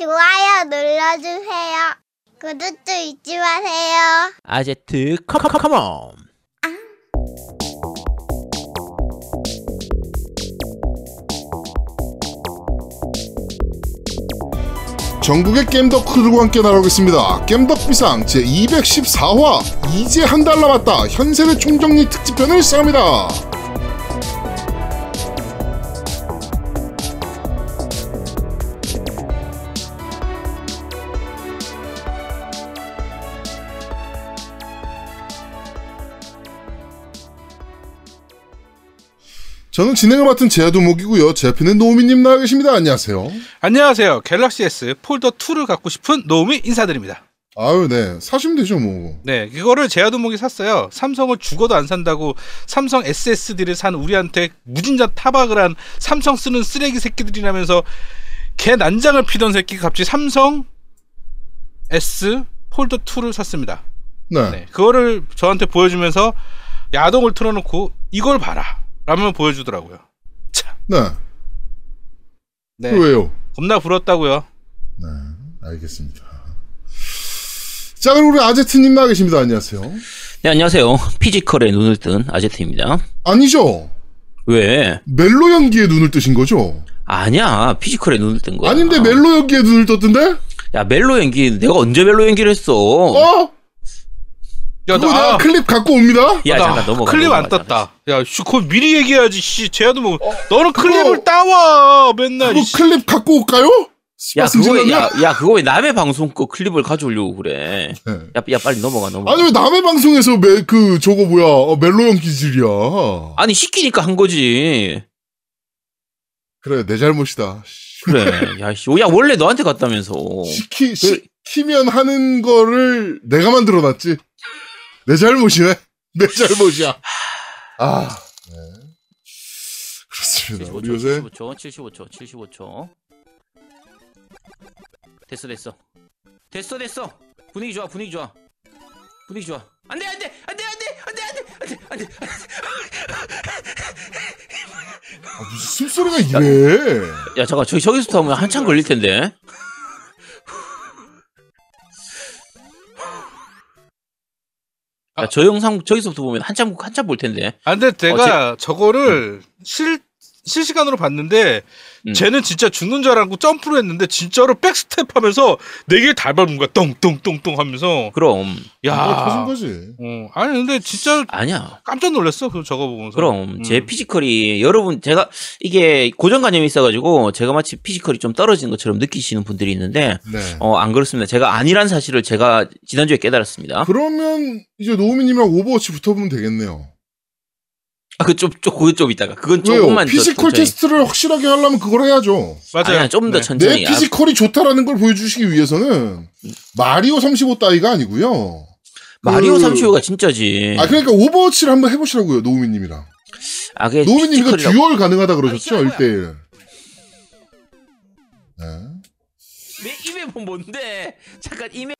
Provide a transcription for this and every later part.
좋아요 눌러주세요. 구독도 잊지 마세요. 아제트 컴컴컴온 전국의 겜덕크들과 함께 나가겠습니다. 겜덕 비상 제 214화 이제 한 달 남았다 현세대 총정리 특집편을 시작합니다. 저는 진행을 맡은 제아도목이고요. 제 앞에는 노미님 나와 계십니다. 안녕하세요. 안녕하세요. 갤럭시 S 폴더 2를 갖고 싶은 노움이 인사드립니다. 아유, 네. 사시면 되죠, 뭐. 네, 이거를 제아도목이 샀어요. 삼성을 죽어도 안 산다고 삼성 SSD를 산 우리한테 무진장 타박을 한 삼성 쓰는 쓰레기 새끼들이라면서 개 난장을 피던 새끼가 갑자기 삼성 S 폴더 2를 샀습니다. 네. 네, 그거를 저한테 보여주면서 야동을 틀어놓고 이걸 봐라. 라면 보여주더라고요. 참, 네. 네. 왜요? 겁나 부럽다고요. 네. 알겠습니다. 자, 그럼 우리 아제트님 나와 계십니다. 안녕하세요. 네 안녕하세요 physical에 눈을 뜬 아제트입니다 아니죠. 왜? 멜로 연기에 눈을 뜨신 거죠? 아니야 physical에 눈을 뜬 거야 아닌데 멜로 연기에 눈을 떴던데? 야 멜로 연기 내가 언제 멜로 연기를 했어 어? 야, 그거 나- 내가 아, 클립 갖고 옵니다. 야 나 잠깐 넘어가 클립 안 넘어가, 떴다. 야, 씨, 그거 미리 얘기해야지. 씨, 쟤도 뭐, 어, 너는 그거- 클립을 따와 맨날. 씨. 클립 갖고 올까요? 야 그거 질렀냐? 야, 야 그거 왜 남의 방송 거 클립을 가져오려고 그래 네. 야, 야 빨리 넘어가 넘어가 아니 왜 남의 방송에서 멜, 그 저거 뭐야 어, 멜로 연기질이야. 아니 시키니까 한 거지 그래 내 잘못이다. 씨. 그래 야, 씨. 야 원래 너한테 갔다면서 시키 그- 시키면 하는 거를 내가 만들어 놨지. 내 잘못이네. 내 잘못이야. 아, 네. 그렇습니다. 우리 75초 요새 75초 75초 75초 됐어 됐어 됐어 됐어 분위기 좋아 분위기 좋아 분위기 좋아 안 돼 안 돼 안 돼 안 돼 안 돼 안 돼 안돼 아, 무슨 숨소리가 이래. 야 잠깐 저기 저기서부터 하면 한참 걸릴 텐데 야, 저 영상 저기서부터 보면 한참 한참 볼 텐데. 아, 근데 어, 내가 저거를 실, 실시간으로 봤는데, 음. 쟤는 진짜 죽는 줄 알고 점프를 했는데, 진짜로 백스텝 하면서 네개다 밟은 거야. 똥똥똥똥 하면서. 그럼 이거 터진 야. 거지. 어, 아니, 근데 진짜 아니야 깜짝 놀랐어. 그 저거 보면서. 그럼 음. 제 physical이 여러분 제가 이게 고정관념이 있어 가지고 제가 마치 physical이 좀 떨어진 것처럼 느끼시는 분들이 있는데 네. 어 안 그렇습니다. 제가 아니란 사실을 제가 지난주에 깨달았습니다. 그러면 이제 노우미 님이랑 오버워치 붙어보면 되겠네요. 아, 그 좀 좀 그거 좀 있다가 그건 왜요? 조금만 더 physical. 테스트를 확실하게 하려면 그걸 해야죠. 맞아요. 아니야 좀더 네. 천천히. 내 physical이 좋다라는 걸 보여주시기 위해서는 마리오 35 따위가 아니고요. 아, 마리오 그- 35가 진짜지. 아 그러니까 오버워치를 한번 해보시라고요 노우미님이랑. 아, 그게 노우미님 이거 physical이라고- duel 가능하다 그러셨죠 아니, 1대1. 네. 내 이메일 뭔데? 잠깐 이메일.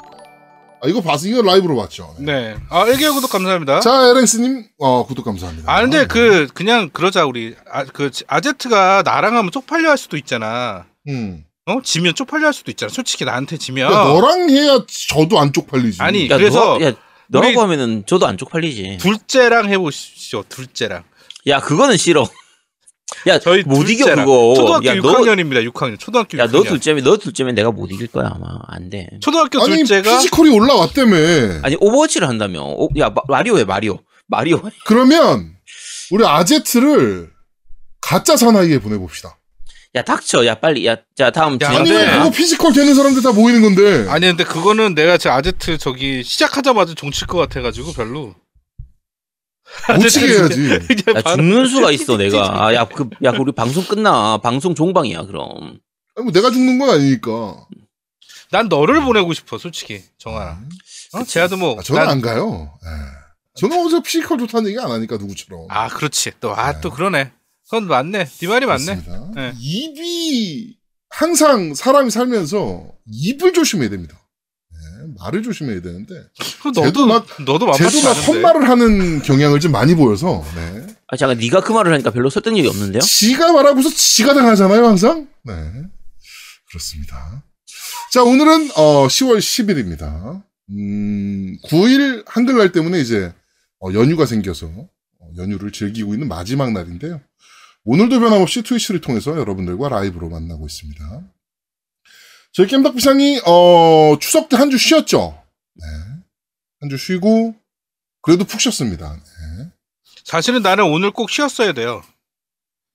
아 이거 봤어 이거 라이브로 봤죠. 네. 아, 1개월 구독 감사합니다. 자 에렌스님 어 구독 감사합니다. 아, 근데 그, 그냥 그러자, 우리. 아, 그, 아제트가 나랑 하면 쪽팔려 할 수도 있잖아. 음. 어? 지면 쪽팔려 할 수도 있잖아. 솔직히 나한테 지면. 야, 너랑 해야 저도 안 쪽팔리지. 아니, 야, 그래서 너, 야 너라고 하면은 저도 안 쪽팔리지. 둘째랑 해보십시오. 둘째랑. 야 그거는 싫어. 야 저희 못 이겨. 그거. 초등학교 야, 너, 6학년입니다. 6학년. 초등학교 6학년. 야, 너 둘째면, 너 둘째면 내가 못 이길 거야, 아마. 안 돼. 초등학교 아니 둘째가 physical이 올라왔다며. 아니, 오버워치를 한다며. 오, 야, 마, 마리오해, 마리오. 마리오. 그러면 우리 아제트를 가짜 사나이에 보내 봅시다. 야, 닥쳐. 야, 빨리. 야, 자, 다음. 야. 아니 근데- 왜 그거 physical 되는 사람들 다 모이는 건데. 아니 근데 그거는 내가 제 아제트 저기 시작하자마자 종칠 것 같아 가지고 별로. 못 치게 해야지. 야, 바로- 죽는 수가 있어, 내가. 아, 야, 그, 야, 우리 방송 끝나. 방송 종방이야, 그럼. 아니, 뭐 내가 죽는 건 아니니까. 난 너를 보내고 싶어 솔직히 정하나. 어? 제아도 뭐. 아, 저는 난- 안 가요. 예. 저는 어제 physical 좋다는 얘기 안 하니까 누구처럼. 아 그렇지 또아 또 그러네. 그건 맞네. 네 말이 맞네. 네. 입이 항상 사람이 살면서 입을 조심해야 됩니다. 예, 말을 조심해야 되는데 너도 막- 너도 만만치 막. 헛말을 하는 경향을 좀 많이 보여서 네. 아, 잠깐, 네가 그 말을 하니까 별로 설득력이 없는데요? 지가 말하고서 지가 당하잖아요 항상. 네 그렇습니다. 자, 오늘은 어, 10월 10일입니다. 음, 9일 한글날 때문에 이제 어, 연휴가 생겨서 어, 연휴를 즐기고 있는 마지막 날인데요. 오늘도 변함없이 트위치를 통해서 여러분들과 라이브로 만나고 있습니다. 저희 겜덕비상이 어, 추석 때 한 주 쉬었죠. 네. 한 주 쉬고 그래도 푹 쉬었습니다. 네. 사실은 나는 오늘 꼭 쉬었어야 돼요.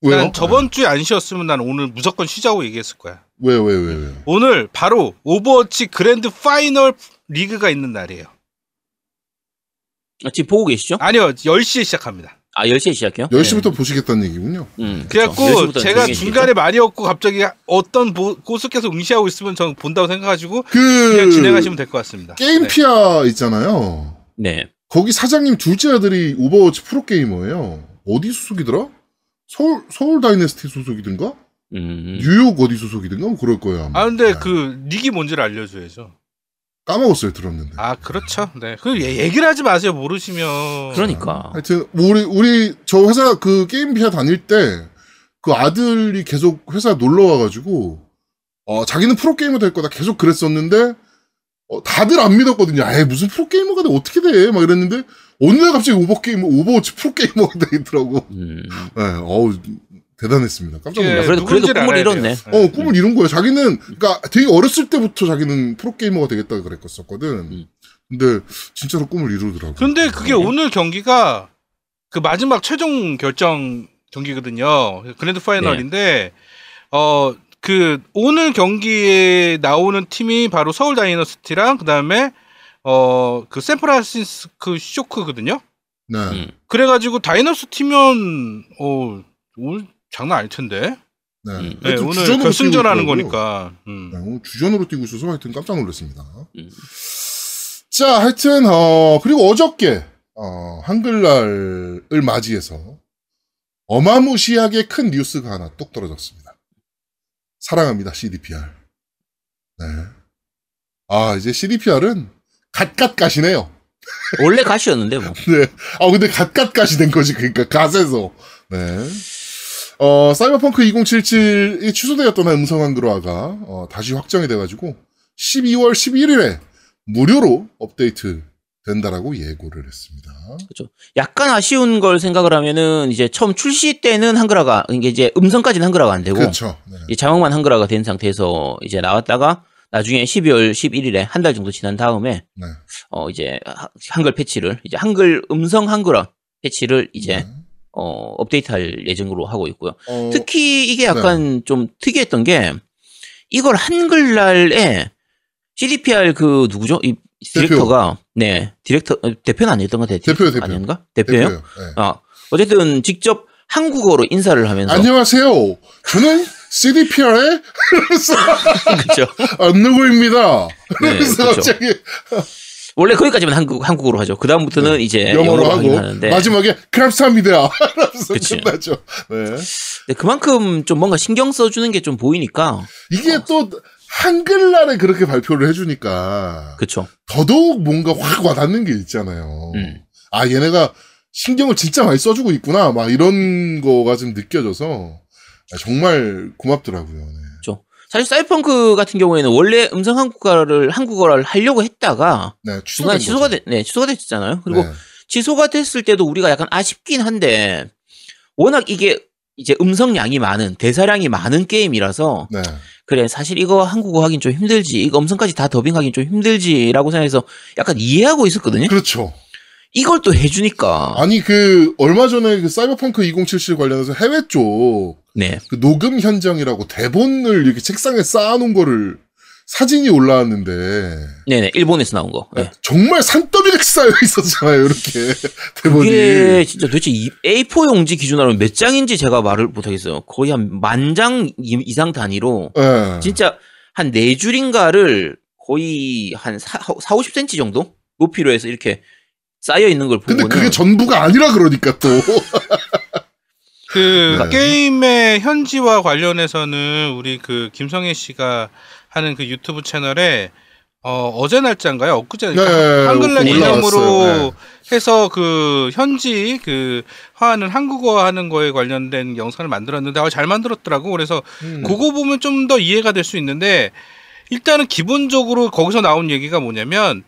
왜요? 난 저번 주에 안 쉬었으면 난 오늘 무조건 쉬자고 얘기했을 거야. 네. 왜요, 왜요, 왜요, 왜요? 오늘 바로 Overwatch grand final 리그가 있는 날이에요. 아, 지금 보고 계시죠? 아니요, 10시에 시작합니다. 아 10시에 시작해요? 10시부터 보시겠다는 얘기군요. 음, 그래갖고. 10시부터는 제가 중간에 말이 없고 갑자기 어떤 보- 고수께서 응시하고 있으면 저는 본다고 생각하시고 그, 그냥 진행하시면 될 것 같습니다. 게임 네. 피아 있잖아요. 네. 거기 사장님 둘째 아들이 Overwatch 프로게이머예요. 어디 소속이더라? 서울, 서울 Dynasty 소속이든가? 음. 뉴욕 어디 소속이든가? 뭐 그럴 거예요. 아마. 아 근데 네. 그 닉이 뭔지를 알려줘야죠. 까먹었어요, 들었는데. 아 그렇죠. 네. 그 얘- 얘기를 하지 마세요 모르시면. 그러니까. 하여튼, 뭐 우리, 우리, 저 회사 그 게임 피아 다닐 때, 그 아들이 계속 회사 놀러 와가지고, 어, 자기는 프로 게이머 될 거다 계속 그랬었는데, 어, 다들 안 믿었거든요. 에 무슨 프로 게이머가 돼? 어떻게 돼? 막 이랬는데, 어느 날 갑자기 오버 게이머, Overwatch 프로 게이머가 되더라고. 음. 네, 어우, 대단했습니다. 깜짝 예, 놀랐어요. 그래도 그래도 꿈을 이뤘네. 어, 꿈을 이룬 거예요. 자기는, 그러니까 되게 어렸을 때부터 자기는 프로게이머가 되겠다 그랬었거든. 음. 근데 진짜로 꿈을 이루더라고요. 근데 그게 네. 오늘 경기가 그 마지막 최종 결정 경기거든요. grand final인데 어그 오늘 경기에 나오는 팀이 바로 서울 Dynasty랑 그다음에 어 그 샌프란시스코 쇼크거든요. 네. 음. 그래가지고 다이너스티면 어 오늘 장난 아닐 텐데. 네. 음. 네, 오늘 주전으로 결승전하는. 거니까. 음. 네, 오늘 주전으로 뛰고 있어서 하여튼 깜짝 놀랐습니다. 음. 자, 하여튼, 어, 그리고 어저께, 어, 한글날을 맞이해서 어마무시하게 큰 뉴스가 하나 뚝 떨어졌습니다. 사랑합니다, CDPR. 네. 아, 이제 CDPR은 갓갓갓이네요. 원래 가시였는데 뭐. 네. 아, 근데 갓갓갓이 된 거지. 그러니까 갓에서. 네. 어, 사이버펑크 2077이 취소되었던 음성 한글화가 어, 다시 확정이 돼가지고 12월 11일에 무료로 업데이트 된다라고 예고를 했습니다. 약간 아쉬운 걸 생각을 하면은 이제 처음 출시 때는 한글화가 이게 이제 음성까지는 한글화가 안 되고 그렇죠. 네. 이 자막만 한글화가 된 상태에서 이제 나왔다가 나중에 12월 11일에 한 달 정도 지난 다음에 네. 어 이제 하- 한글 패치를 이제 한글 음성 한글화 패치를 이제 네. 어 업데이트할 예정으로 하고 있고요. 어, 특히 이게 약간 좀 특이했던 게 이걸 한글날에 CDPR 그 누구죠? 이 디렉터가 네 디렉터 어, 대표는 아니었던 것 같아요. 대표요, 대표. 아닌가? 대표예요? 대표예요. 네. 아 어쨌든 직접 한국어로 인사를 하면서 안녕하세요. 저는 CDPR의 그렇죠. 안누구입니다. 네, 그래서. 갑자기 원래 거기까지만 한국 한국어로 하죠. 그 다음부터는 이제 네. 영어로 영어로 하고 하는데 마지막에. 하면서 그치. 끝나죠. 네. 그만큼 좀 뭔가 신경 써주는 게 좀 보이니까 이게 또 한글날에 그렇게 발표를 해주니까 그렇죠. 더더욱 뭔가 확 와닿는 게 있잖아요. 음. 아 얘네가 신경을 진짜 많이 써주고 있구나 막 이런 거가 좀 느껴져서 정말 고맙더라고요. 네. 사실 사이펑크 같은 경우에는 원래 음성 한국어를 한국어를 하려고 했다가 네, 중간에 취소가. 됐, 네, 취소가 됐잖아요. 그리고 네. 취소가 됐을 때도 우리가 약간 아쉽긴 한데 워낙 이게 이제 음성량이 많은 대사량이 많은 게임이라서 네. 그래 사실 이거 한국어 하긴 좀 힘들지 이거 음성까지 다 더빙하긴 좀 힘들지라고 생각해서 약간 이해하고 있었거든요. 그렇죠. 이걸 또 해주니까 아니 그 얼마 전에 그 사이버펑크 2077 관련해서 해외 쪽 그네 녹음 현장이라고 대본을 이렇게 책상에 쌓아놓은 거를 사진이 올라왔는데 네네 일본에서 나온 거. 네. 정말 산더미같이 쌓여 있었잖아요. 이렇게 대본이. 그게 진짜 도대체 이 A4 용지 기준으로 몇 장인지 제가 말을 못하겠어요. 거의 한 만 장 이상 단위로 예. 진짜 한 네 줄인가를 거의 한 4, 4 50cm 정도 높이로 해서 이렇게 쌓여 있는 걸 근데 보고는 그게 전부가 아니라 그러니까 또. 그 네. 게임의 현지와 관련해서는 우리 그 김성애 씨가 하는 그 유튜브 채널에 어, 어제 날짜인가요? 엊그제 네, 한글날 올라왔어요. 기념으로 네. 해서 그 현지 그 화하는 한국어 하는 거에 관련된 영상을 만들었는데 아, 잘 만들었더라고. 그래서 음. 그거 보면 좀 더 이해가 될 수 있는데 일단은 기본적으로 거기서 나온 얘기가 뭐냐면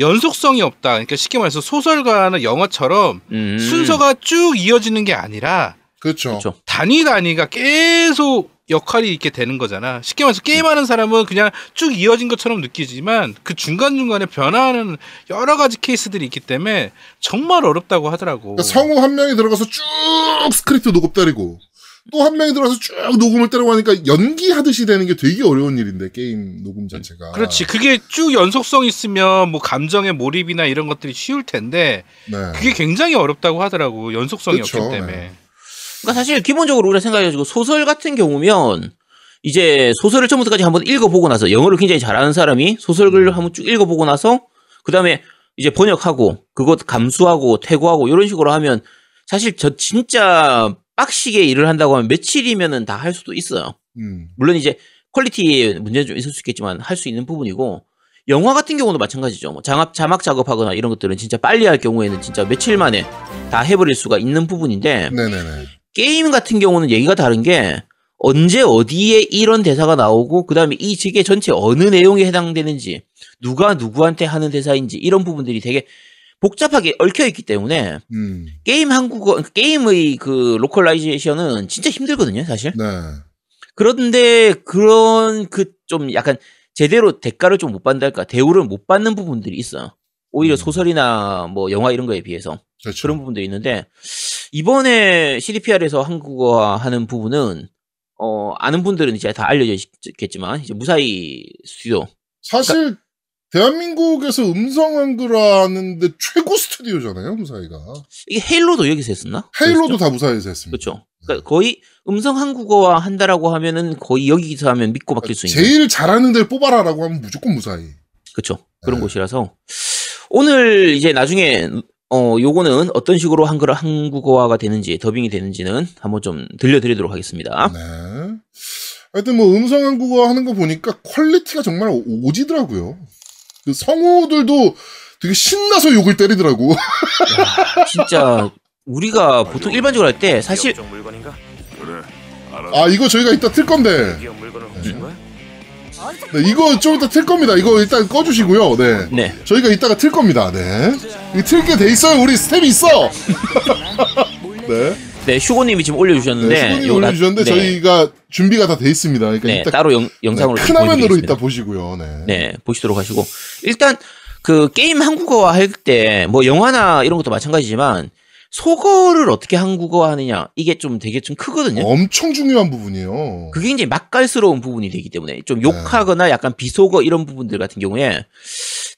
연속성이 없다. 그러니까 쉽게 말해서 소설가나 영화처럼 음. 순서가 쭉 이어지는 게 아니라 그렇죠. 그렇죠. 단위 단위가 계속 역할이 있게 되는 거잖아. 쉽게 말해서 게임하는 사람은 그냥 쭉 이어진 것처럼 느끼지만 그 중간중간에 변화하는 여러 가지 케이스들이 있기 때문에 정말 어렵다고 하더라고. 그러니까 성우 한 명이 들어가서 쭉 스크립트 녹음 때리고 또 한 명이 들어가서 쭉 녹음을 때리고 하니까 연기하듯이 되는 게 되게 어려운 일인데 게임 녹음 자체가. 그렇지. 그게 쭉 연속성 있으면 뭐 감정의 몰입이나 이런 것들이 쉬울 텐데 네. 그게 굉장히 어렵다고 하더라고. 연속성이 그쵸, 없기 때문에. 네. 그러니까 사실 기본적으로 우리가 생각해가지고 소설 같은 경우면 이제 소설을 처음부터까지 한번 읽어보고 나서 영어를 굉장히 잘하는 사람이 소설을 한번 쭉 읽어보고 나서 그 다음에 이제 번역하고 그것 감수하고 퇴고하고 이런 식으로 하면 사실 저 진짜 빡시게 일을 한다고 하면 며칠이면은 다 할 수도 있어요. 음. 물론 이제 quality에 문제는 좀 있을 수 있겠지만 할 수 있는 부분이고 영화 같은 경우도 마찬가지죠. 뭐 장악, 자막 작업하거나 이런 것들은 진짜 빨리 할 경우에는 진짜 며칠 만에 다 해버릴 수가 있는 부분인데 네네네. 게임 같은 경우는 얘기가 다른 게 언제 어디에 이런 대사가 나오고 그다음에 이 직의 전체 어느 내용에 해당되는지 누가 누구한테 하는 대사인지 이런 부분들이 되게 복잡하게 얽혀 있기 때문에 음. 게임 한국어 게임의 그 localization은 진짜 힘들거든요, 사실. 네. 그런데 그런 그 좀 약간 제대로 대가를 좀 못 받는달까 대우를 못 받는 부분들이 있어요. 오히려 음. 소설이나 뭐 영화 이런 거에 비해서 그렇죠. 그런 부분들이 있는데 이번에 CDPR에서 한국어화 하는 부분은 어 아는 분들은 이제 다 알려져 있겠지만 이제 무사히 스튜디오 사실 대한민국에서 음성 한글화 하는데 최고 스튜디오잖아요, 무사히가. 이게 헤일로도 여기서 했었나? 헤일로도 다 무사히에서 했습니다. 그렇죠. 그러니까 거의 음성 한국어화 한다라고 하면은 거의 여기서 하면 믿고 맡길 수 있는 제일 잘하는 데를 뽑아라라고 하면 무조건 무사히. 그렇죠. 그런 네. 곳이라서 오늘 이제 나중에 어 요거는 어떤 식으로 한글 한국어화가 되는지 더빙이 되는지는 한번 좀 들려드리도록 하겠습니다. 네. 하여튼 뭐 음성 한국어화 하는 거 보니까 quality가 정말 오- 오지더라고요. 그 성우들도 되게 신나서 욕을 때리더라고. 야, 진짜 우리가 보통 일반적으로 할 때 사실? 그래. 아 이거 저희가 이따 틀 건데. 기업 물건을 훔친 거야? 네, 이거 좀 이따 틀 겁니다. 이거 일단 꺼주시고요. 네. 네 저희가 이따가 틀 겁니다. 네. 이 틀게 돼 있어요. 우리 staff이 있어. 네. 네, 슈고님이 지금 올려주셨는데. 네. 수분이 요거 나- 올려주셨는데 네, 저희가 준비가 다 돼 있습니다. 그러니까 네, 이따 따로 영, 영상으로 네, 좀큰 화면으로. 이따 보시고요. 네. 네, 보시도록 하시고. 일단, 그, 게임 한국어화 할 때, 뭐, 영화나 이런 것도 마찬가지지만, 소거를 어떻게 한국어화 하느냐, 이게 좀 되게 좀 크거든요. 엄청 중요한 부분이에요. 그게 이제 맛깔스러운 부분이 되기 때문에, 좀 욕하거나 약간 비속어 이런 부분들 같은 경우에,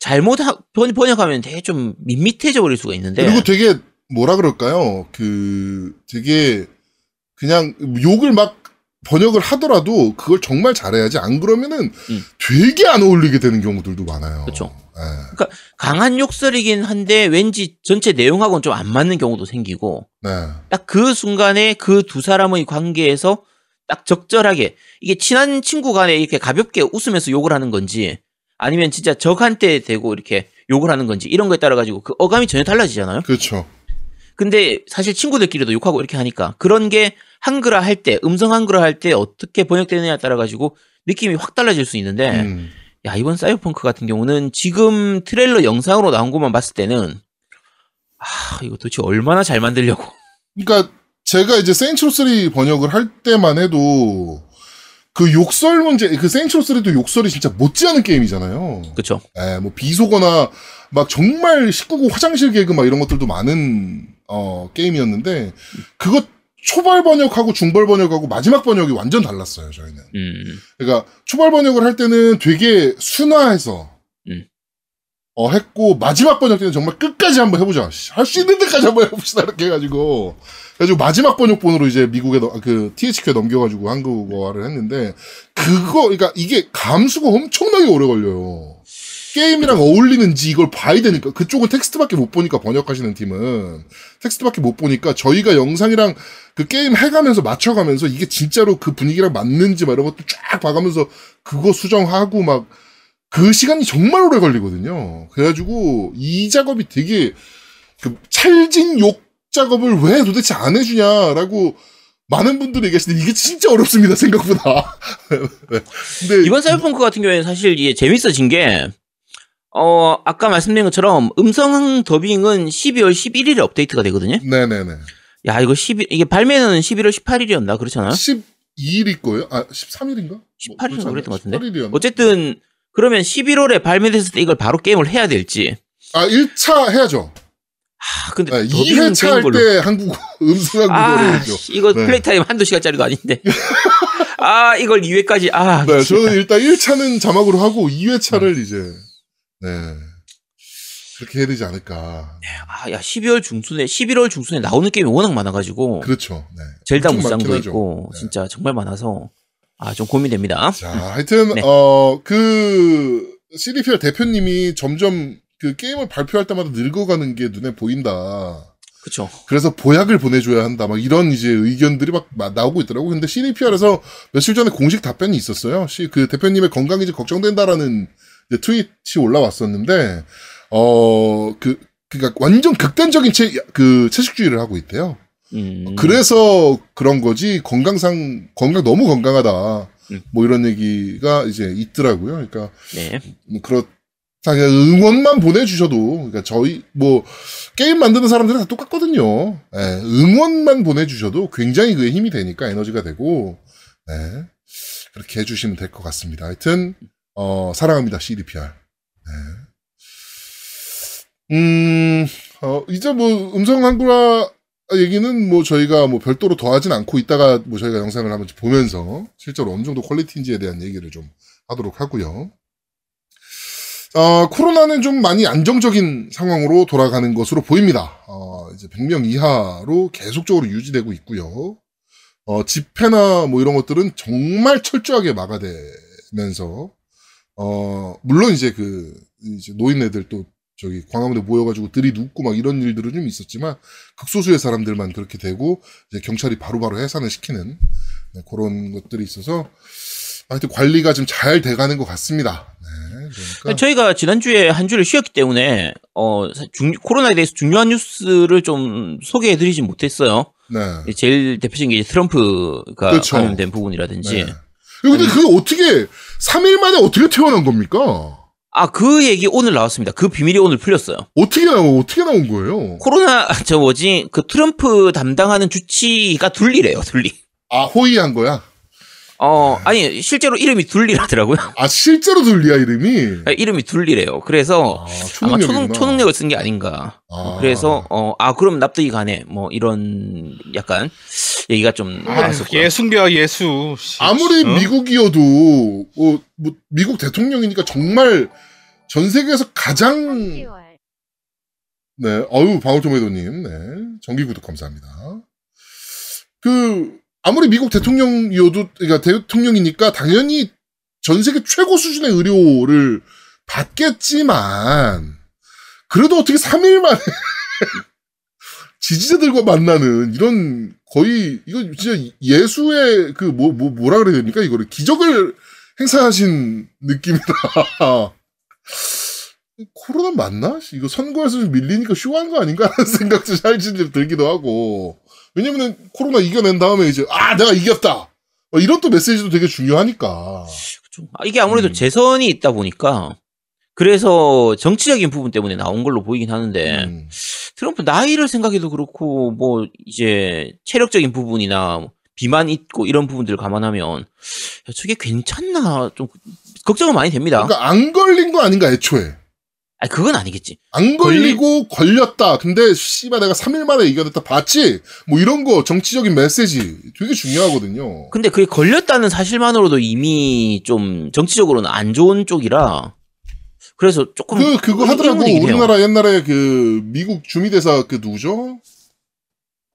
잘못 번역하면 되게 좀 밋밋해져 버릴 수가 있는데. 그리고 되게 뭐라 그럴까요? 그 되게 그냥 욕을 막 번역을 하더라도 그걸 정말 잘해야지 안 그러면은 음. 되게 안 어울리게 되는 경우들도 많아요. 그쵸. 네. 강한 욕설이긴 한데, 왠지 전체 내용하고는 좀 안 맞는 경우도 생기고, 네. 딱 그 순간에 그 두 사람의 관계에서 딱 적절하게 이게 친한 친구 간에 이렇게 가볍게 웃으면서 욕을 하는 건지 아니면 진짜 적한테 대고 이렇게 욕을 하는 건지 이런 거에 따라 가지고 그 어감이 전혀 달라지잖아요. 그렇죠. 근데 사실 친구들끼리도 욕하고 이렇게 하니까 그런 게 한글화 할 때 음성 한글화 할 때 어떻게 번역되느냐에 따라 가지고 느낌이 확 달라질 수 있는데 음. 야 이번 사이버펑크 같은 경우는 지금 트레일러 영상으로 나온 것만 봤을 때는 아 이거 도대체 얼마나 잘 만들려고 그러니까 제가 이제 세인트로 3 번역을 할 때만 해도 그 욕설 문제, 그 세인트로 3도 욕설이 진짜 못지않은 게임이잖아요. 그쵸 예, 뭐 비속어나 막 정말 19금 화장실 개그 막 이런 것들도 많은 어 게임이었는데 그거 초발 번역하고 중벌 번역하고 마지막 번역이 완전 달랐어요 저희는. 음 그러니까 초발 번역을 할 때는 되게 순화해서 음. 어 했고 마지막 번역 때는 정말 끝까지 한번 해보자. 할 수 있는 데까지 한번 해봅시다 이렇게 해가지고 그래가지고 마지막 번역본으로 이제 미국에 너- 그 THQ에 넘겨가지고 한국어화를 했는데 그거 그러니까 이게 감수가 엄청나게 오래 걸려요. 게임이랑 어울리는지 이걸 봐야 되니까 그쪽은 텍스트밖에 못 보니까 번역하시는 팀은 텍스트밖에 못 보니까 저희가 영상이랑 그 게임 해가면서 맞춰가면서 이게 진짜로 그 분위기랑 맞는지 막 이런 것도 쫙 봐가면서 그거 수정하고 막 그 시간이 정말 오래 걸리거든요. 그래가지고 이 작업이 되게 그 찰진 욕 작업을 왜 도대체 안 해주냐라고 많은 분들이 얘기하시는데 이게 진짜 어렵습니다 생각보다. 네. 근데 이번 사이버펑크 같은 경우에는 사실 이게 재밌어진 게, 어, 아까 말씀드린 것처럼 음성 더빙은 12월 11일에 업데이트가 되거든요. 네네네. 야, 이거 10일, 이게 발매는 11월 18일이었나? 그렇잖아요? 12일일 거예요? 아 13일인가? 18일인가 그랬던 것 같은데? 18일이었나? 어쨌든, 그러면 11월에 발매됐을 때 이걸 바로 게임을 해야 될지. 아 1차 해야죠. 아, 근데 네, 더빙은 2회차 되는 할 걸로. 때 한국어 음성 한국어로 아, 해야죠. 이거 네. 플레이 타임 한두 시간짜리도 아닌데. 아, 이걸 2회까지, 아. 네, 미치겠다. 저는 일단 1차는 자막으로 하고 2회차를 이제 네 그렇게 해야 되지 않을까. 아, 야, 12월 중순에, 11월 중순에 나오는 게임이 워낙 많아가지고. 그렇죠. 네. 젤다 무쌍도. 있고, 네. 진짜 정말 많아서. 아, 좀 고민됩니다. 자, 하여튼 네. 어그 CDPR 대표님이 점점 그 게임을 발표할 때마다 늙어가는 게 눈에 보인다. 그쵸. 그래서 보약을 보내줘야 한다. 막 이런 이제 의견들이 막 마- 나오고 있더라고. 근데 CDPR에서 며칠 전에 공식 답변이 있었어요. 시- 그 대표님의 건강이 이제 걱정된다라는 이제 트윗이 올라왔었는데, 어, 그, 그니까 완전 극단적인 채, 그 채식주의를 하고 있대요. 음. 그래서 그런 거지, 건강상, 건강 너무 건강하다. 음. 뭐 이런 얘기가 이제 있더라고요. 그러니까, 네. 뭐 그렇 자 그냥 응원만 보내주셔도 그러니까 저희 뭐 게임 만드는 사람들은 다 똑같거든요. 예, 응원만 보내주셔도 굉장히 그에 힘이 되니까 에너지가 되고 네, 그렇게 해주시면 될 것 같습니다. 하여튼 어, 사랑합니다 CDPR. 네. 음 어, 이제 뭐 음성 한글화 얘기는 뭐 저희가 뭐 별도로 더하진 않고 있다가 뭐 저희가 영상을 한번 보면서 실제로 어느 정도 quality인지에 대한 얘기를 좀 하도록 하고요. 어, 코로나는 좀 많이 안정적인 상황으로 돌아가는 것으로 보입니다. 어, 이제 100명 이하로 계속적으로 유지되고 있고요. 어, 집회나 뭐 이런 것들은 정말 철저하게 막아내면서, 어, 물론 이제 그, 이제 노인네들 또 저기 광화문에 모여가지고 들이눕고 막 이런 일들은 좀 있었지만, 극소수의 사람들만 그렇게 되고, 이제 경찰이 바로바로 해산을 시키는 네, 그런 것들이 있어서, 하여튼 관리가 좀 잘 돼가는 것 같습니다. 네, 그러니까. 저희가 지난주에 한 주를 쉬었기 때문에, 어, 사- 중- 코로나에 대해서 중요한 뉴스를 좀 소개해드리진 못했어요. 네. 제일 대표적인 게 이제 트럼프가 그렇죠. 감염된 부분이라든지. 네. 근데 그게 어떻게 3일 만에 어떻게 태어난 겁니까? 아, 그 얘기 오늘 나왔습니다. 그 비밀이 오늘 풀렸어요. 어떻게 나온 어떻게 나온 거예요? 코로나, 저 뭐지, 그 트럼프 담당하는 주치가 둘리래요, 둘리. 아 호의한 거야? 어, 아니, 실제로 이름이 둘리라더라고요. 아 실제로 둘리야 이름이? 아, 이름이 둘리래요. 그래서 아 아마 초능력이구나. 초능, 초능력을 쓴 게 아닌가. 아. 그래서, 어, 아, 그럼 납득이 가네. 뭐, 이런, 약간, 얘기가 좀 아. 예수인가 예수. 씨. 아무리 어? 미국이어도 뭐, 뭐 미국 대통령이니까 정말 전 세계에서 가장 네 어유 방울토마토님 네 정기 구독 감사합니다. 그 아무리 미국 대통령이어도 그러니까 대통령이니까 당연히 전 세계 최고 수준의 의료를 받겠지만 그래도 어떻게 3일 만에 지지자들과 만나는 이런 거의 이거 진짜 예수의 그 뭐 뭐 뭐, 라 그래야 됩니까 이거를 기적을 행사하신 느낌이다. 코로나 맞나? 이거 선거에서 좀 밀리니까 쇼한 거 아닌가 하는 생각도 살짝 들기도 하고 왜냐면은 코로나 이겨낸 다음에 이제 아 내가 이겼다 뭐 이런 또 메시지도 되게 중요하니까 그쵸. 아, 이게 아무래도 음. 재선이 있다 보니까, 그래서 정치적인 부분 때문에 나온 걸로 보이긴 하는데, 음. 트럼프 나이를 생각해도 그렇고, 뭐, 이제, 체력적인 부분이나, 비만 있고, 이런 부분들을 감안하면, 야, 저게 괜찮나, 좀, 걱정은 많이 됩니다. 그러니까 안 걸린 거 아닌가 애초에 아 그건 아니겠지. 안 걸리고 걸렸다 근데 씨발 내가 3일 만에 이겨냈다 봤지 뭐 이런 거 정치적인 메시지 되게 중요하거든요 근데 그게 걸렸다는 사실만으로도 이미 좀 정치적으로는 안 좋은 쪽이라 그래서 조금 그 그거 하더라고 의문이긴 해요. 우리나라 옛날에 그 미국 주미대사 그 누구죠?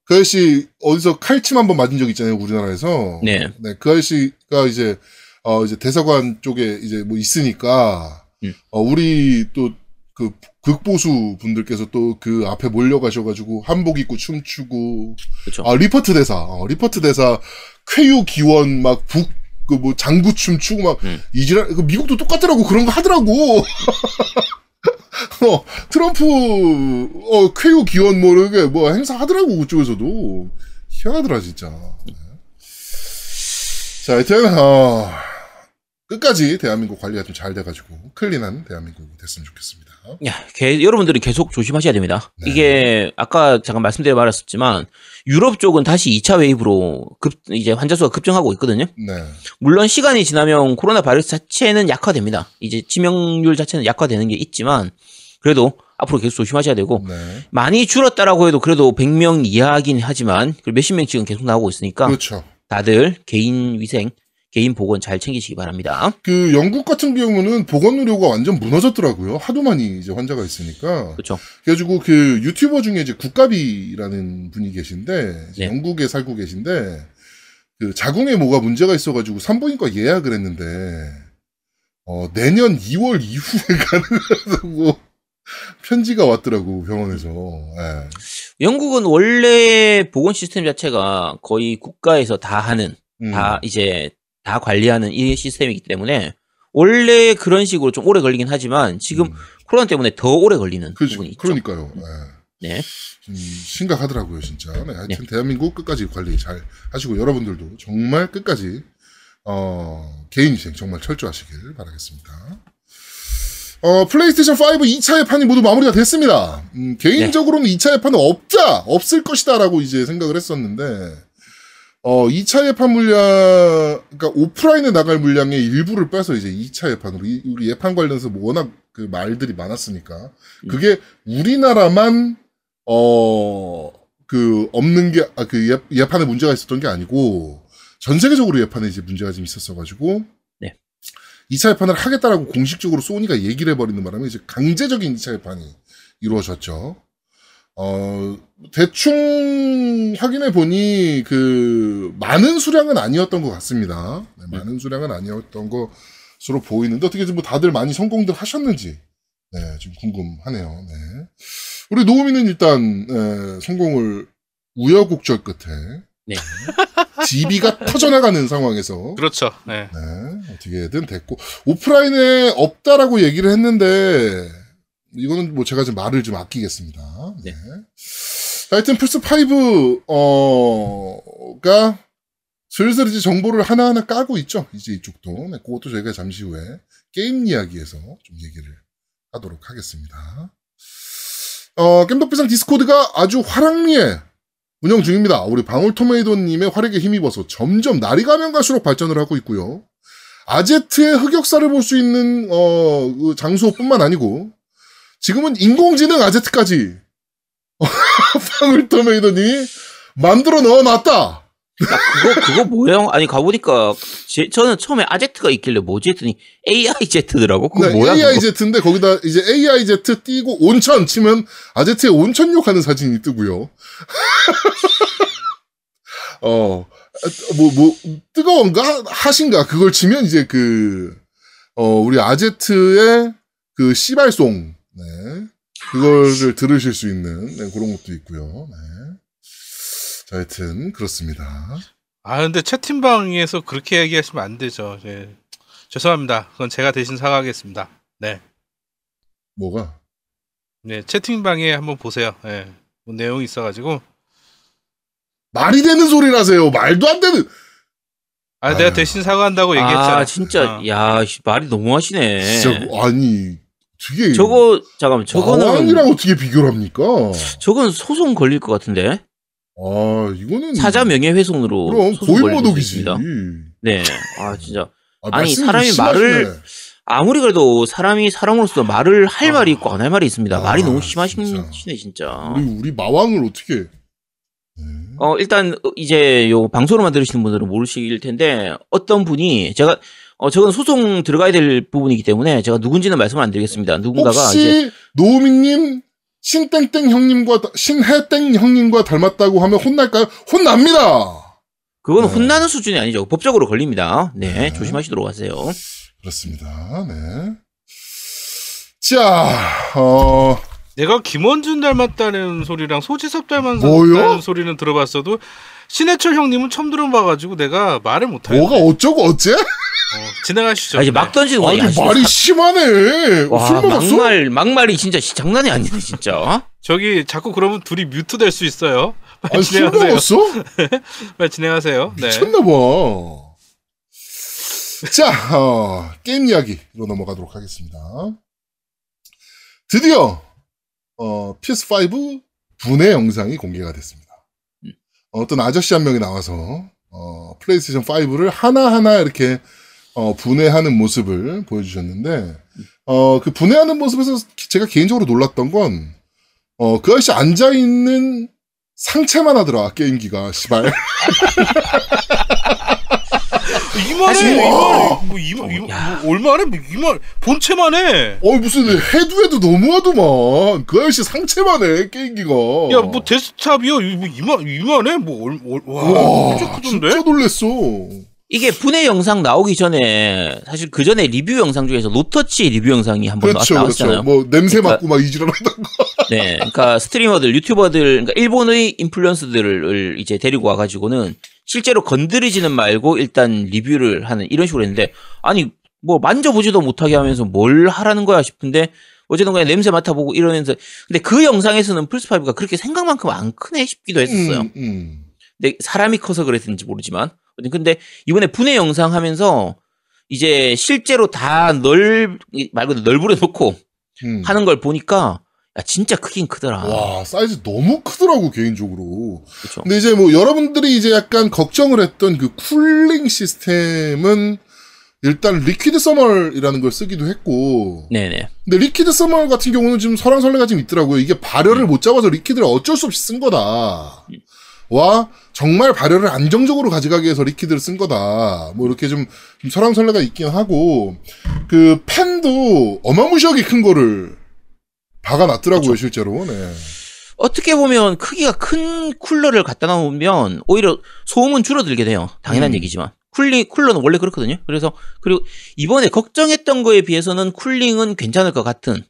그 아저씨 어디서 칼침 한번 맞은 적 있잖아요 우리나라에서. 네. 그 아저씨가 이제 어 이제 대사관 쪽에 이제 뭐 있으니까 음. 어 우리 또 그 극보수 분들께서 또 그 앞에 몰려가셔가지고 한복 입고 춤추고 그렇죠. 아 리퍼트 대사 어, 리퍼트 대사 쾌유 기원 막 북 그 뭐 장구 춤추고 막 음. 이지랄 그 미국도 똑같더라고 그런 거 하더라고 어 트럼프 어 쾌유 기원 뭐 이렇게 뭐 행사 하더라고 그쪽에서도 희한하더라 진짜 네. 자, 하여튼, 어, 끝까지 대한민국 관리가 좀 잘 돼가지고, clean한 대한민국이 됐으면 좋겠습니다. 야, 개- 여러분들이 계속 조심하셔야 됩니다. 네. 이게 아까 잠깐 말씀드려 말았었지만 유럽 쪽은 다시 2차 wave로 급 이제 환자 수가 급증하고 있거든요. 네. 물론 시간이 지나면 코로나 바이러스 자체는 약화됩니다. 이제 치명률 자체는 약화되는 게 있지만 그래도 앞으로 계속 조심하셔야 되고 네. 많이 줄었다라고 해도 그래도 100명 이하긴 하지만 몇십 명씩은 계속 나오고 있으니까 그렇죠. 다들 개인 위생, 개인 보건 잘 챙기시기 바랍니다. 그 영국 같은 경우는 보건 의료가 완전 무너졌더라고요. 하도 많이 이제 환자가 있으니까. 그렇죠. 그래가지고 그 유튜버 중에 이제 국가비라는 분이 계신데 네. 영국에 살고 계신데 그 자궁에 뭐가 문제가 있어가지고 산부인과 예약을 했는데 어 내년 2월 이후에 가능하다고 편지가 왔더라고 병원에서. 예. 영국은 원래 보건 시스템 자체가 거의 국가에서 다 하는 음. 다 이제 다 관리하는 이 시스템이기 때문에 원래 그런 식으로 좀 오래 걸리긴 하지만 지금 음. 코로나 때문에 더 오래 걸리는 그, 부분이 있죠. 그러니까요. 예. 네. 좀 심각하더라고요, 진짜. 네, 하여튼 대한민국 끝까지 관리 잘 하시고 여러분들도 정말 끝까지 어, 개인 위생 정말 철저하시길 바라겠습니다. 어, 플레이스테이션 5 2차 예판이 모두 마무리가 됐습니다. 음, 개인적으로는 2차 예판은 없다, 없을 것이다라고 이제 생각을 했었는데, 어, 2차 예판 물량, 그러니까 오프라인에 나갈 물량의 일부를 빼서 이제 2차 예판으로, 이- 우리 예판 관련해서 뭐 워낙 그 말들이 많았으니까, 그게 우리나라만, 어, 그, 없는 게, 아, 그 예, 예판에 문제가 있었던 게 아니고, 전 세계적으로 예판에 이제 문제가 좀 있었어가지고, 네. 2차 예판을 하겠다라고 공식적으로 소니가 얘기를 해버리는 바람에 이제 강제적인 2차 예판이 이루어졌죠. 어, 대충 확인해 보니 그 많은 수량은 아니었던 것 같습니다. 네, 많은 수량은 아니었던 것으로 보이는데 어떻게 좀뭐 다들 많이 성공들 하셨는지 네, 좀 궁금하네요. 네. 우리 노우미는 일단 에, 성공을 우여곡절 끝에 네. GB가 터져나가는 상황에서 그렇죠. 네. 네, 어떻게든 됐고 오프라인에 없다라고 얘기를 했는데 이거는 뭐 제가 좀 말을 좀 아끼겠습니다. 네. 하여튼 플스 5가 어 슬슬 이제 정보를 하나하나 까고 있죠. 이제 이쪽도. 네, 그것도 저희가 잠시 후에 게임 이야기에서 좀 얘기를 하도록 하겠습니다. 어, 겜덕비상 Discord가 아주 성황리에 운영 중입니다. 우리 방울토메이도님의 활약에 힘입어서 점점 날이 가면 갈수록 발전을 하고 있고요. 아제트의 흑역사를 볼 수 있는 어, 그 장소뿐만 아니고 지금은 인공지능 아제트까지 방울 토메이도님이 만들어 넣어놨다. 그거 그거 뭐예요? 아니 가보니까 제, 저는 처음에 아제트가 있길래 뭐지 했더니 AI 제트더라고. 그거 네, 뭐야? AI? 제트인데 거기다 이제 AI 제트 띄고 온천 치면 아제트의 온천욕 하는 사진이 뜨고요. 어, 뭐, 뭐, 뜨거운가? 하신가? 그걸 치면 이제 그, 어, 우리 아제트의 그 씨발송, 네. 그거를 들으실 수 있는, 네, 그런 것도 있고요. 네. 자, 하여튼, 그렇습니다. 아 근데 채팅방에서 그렇게 얘기하시면 안 되죠. 예. 죄송합니다. 그건 제가 대신 사과하겠습니다. 네. 뭐가? 네, 채팅방에 한번 보세요. 예. 뭐 내용이 있어가지고. 말이 되는 소리를 하세요. 말도 안 되는. 아, 내가. 대신 사과한다고 얘기했잖아. 아 진짜 어. 야 씨, 말이 너무 하시네. 진짜, 아니, 되게. 저거 잠깐만 저거는 마왕이랑 어떻게 비교를 합니까? 저건 소송 걸릴 것 같은데 아, 이거는. 사자 명예훼손으로 그럼 고인모독이지. 네, 아 진짜 아, 말씀이 사람이 심하시네. 말을- 아무리 그래도 사람이 사람으로서 말을 할 아. 말이 있고 안 할 말이 있습니다. 아, 말이 너무 진짜. 심하시네 진짜. 우리, 우리 마왕을 어떻게. 네. 어, 일단, 어, 이제, 요, 방송으로만 들으시는 분들은 모르실 텐데, 어떤 분이, 제가, 어, 저건 소송 들어가야 될 부분이기 때문에, 제가 누군지는 말씀을 안 드리겠습니다. 누군가가 혹시 이제, 노우미님 신땡땡 형님과 신해땡 형님과 닮았다고 하면 혼날까요? 혼납니다. 그거는 네. 혼나는 수준이 아니죠. 법적으로 걸립니다. 네, 네. 조심하시도록 하세요. 그렇습니다. 네. 자, 어, 내가 김원준 닮았다는 소리랑 소지섭? 닮았다는 소리는 들어봤어도 신해철 형님은 처음 들어봐가지고 내가 말을 못하겠네. 뭐가 어쩌고 어째? 어, 진행하시죠. 아, 이제 막 던지는 거 아니 아니야. 말이 심하네. 와, 술 먹었어? 막말, 막말이 진짜 시- 장난이 아니네, 진짜. 저기 자꾸 그러면 둘이 뮤트 될 수 있어요. 빨리 아니 술 진행하세요. 먹었어? 빨리 진행하세요. 네. 미쳤나 봐. 자, 어, 게임 이야기로 넘어가도록 하겠습니다. 드디어 어, PS5 분해 영상이 공개가 됐습니다. 어떤 아저씨 한 명이 나와서 어, 플레이스테이션 5를 하나하나 이렇게 어, 분해하는 모습을 보여주셨는데 어, 그 분해하는 모습에서 제가 개인적으로 놀랐던 건 어, 그 아저씨 앉아 있는 상체만 하더라, 게임기가, 씨발. 이만해 사실- 이만 뭐 이만 이만 야. 뭐 얼마래 뭐 이만 본체만 해. 어, 무슨 해도 해도 너무하더만. 그 아저씨 상체만 해, 게임기가. 야 뭐 데스크탑이요 이- 뭐 이만 이만해 뭐와 와, 진짜 크던데. 진짜 놀랬어. 이게 분해 영상 나오기 전에 사실 그 전에 리뷰 영상 중에서 no touch 리뷰 영상이 한번 그렇죠, 나왔잖아요. 그렇죠. 뭐, 냄새 그러니까- 맡고 막 거. 네, 그러니까 streamer들, YouTuber들, 그러니까 일본의 influencer들을 이제 데리고 와가지고는 실제로 건드리지는 말고 일단 리뷰를 하는 이런 식으로 했는데 아니 뭐 만져보지도 못하게 하면서 뭘 하라는 거야 싶은데 어쨌든 간에 냄새 맡아보고 이러면서 근데 그 영상에서는 플스5가 그렇게 생각만큼 안 크네 싶기도 했었어요. 음, 음. 근데 사람이 커서 그랬는지 모르지만 근데 이번에 분해 영상 하면서 이제 실제로 다 넓, 말 그대로 널브려 놓고 음. 하는 걸 보니까 야 진짜 크긴 크더라. 와, 사이즈 너무 크더라고, 개인적으로. 그렇죠. 근데 이제 뭐 여러분들이 이제 약간 걱정을 했던 그 cooling 시스템은 일단 liquid thermal이라는 걸 쓰기도 했고. 네네. 근데 liquid thermal 같은 경우는 지금 설왕설래가 좀 있더라고요. 이게 발열을 못 잡아서 liquid를 어쩔 수 없이 쓴 거다. 와, 정말 발열을 안정적으로 가져가기 위해서 liquid를 쓴 거다. 뭐 이렇게 좀, 좀 설왕설래가 있긴 하고, 그 팬도 어마무시하게 큰 거를 박아놨더라고요, 실제로. 네. 어떻게 보면 크기가 큰 쿨러를 갖다 놓으면 오히려 소음은 줄어들게 돼요. 당연한 음. 얘기지만. 쿨링, 쿨러는 원래 그렇거든요. 그래서, 그리고 이번에 걱정했던 거에 비해서는 쿨링은 괜찮을 것 같은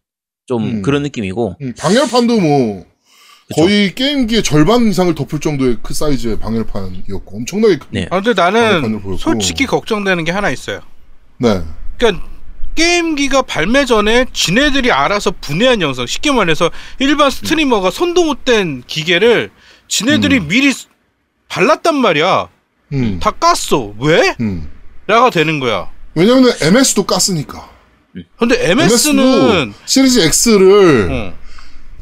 좀 음. 그런 느낌이고. 음, 방열판도 뭐, 그쵸. 거의 게임기의 절반 이상을 덮을 정도의 그 사이즈의 방열판이었고, 엄청나게 큰. 네. 아 근데 나는. 솔직히 걱정되는 게 하나 있어요. 네. 그러니까 게임기가 발매 전에 지네들이 알아서 분해한 영상 쉽게 말해서 일반 스트리머가 손도 못 댄 기계를 지네들이 음. 미리 발랐단 말이야. 음. 다 깠어. 왜? 음. 라가 되는 거야. 왜냐면 MS도 깠으니까. 근데 MS는 시리즈 X를 어.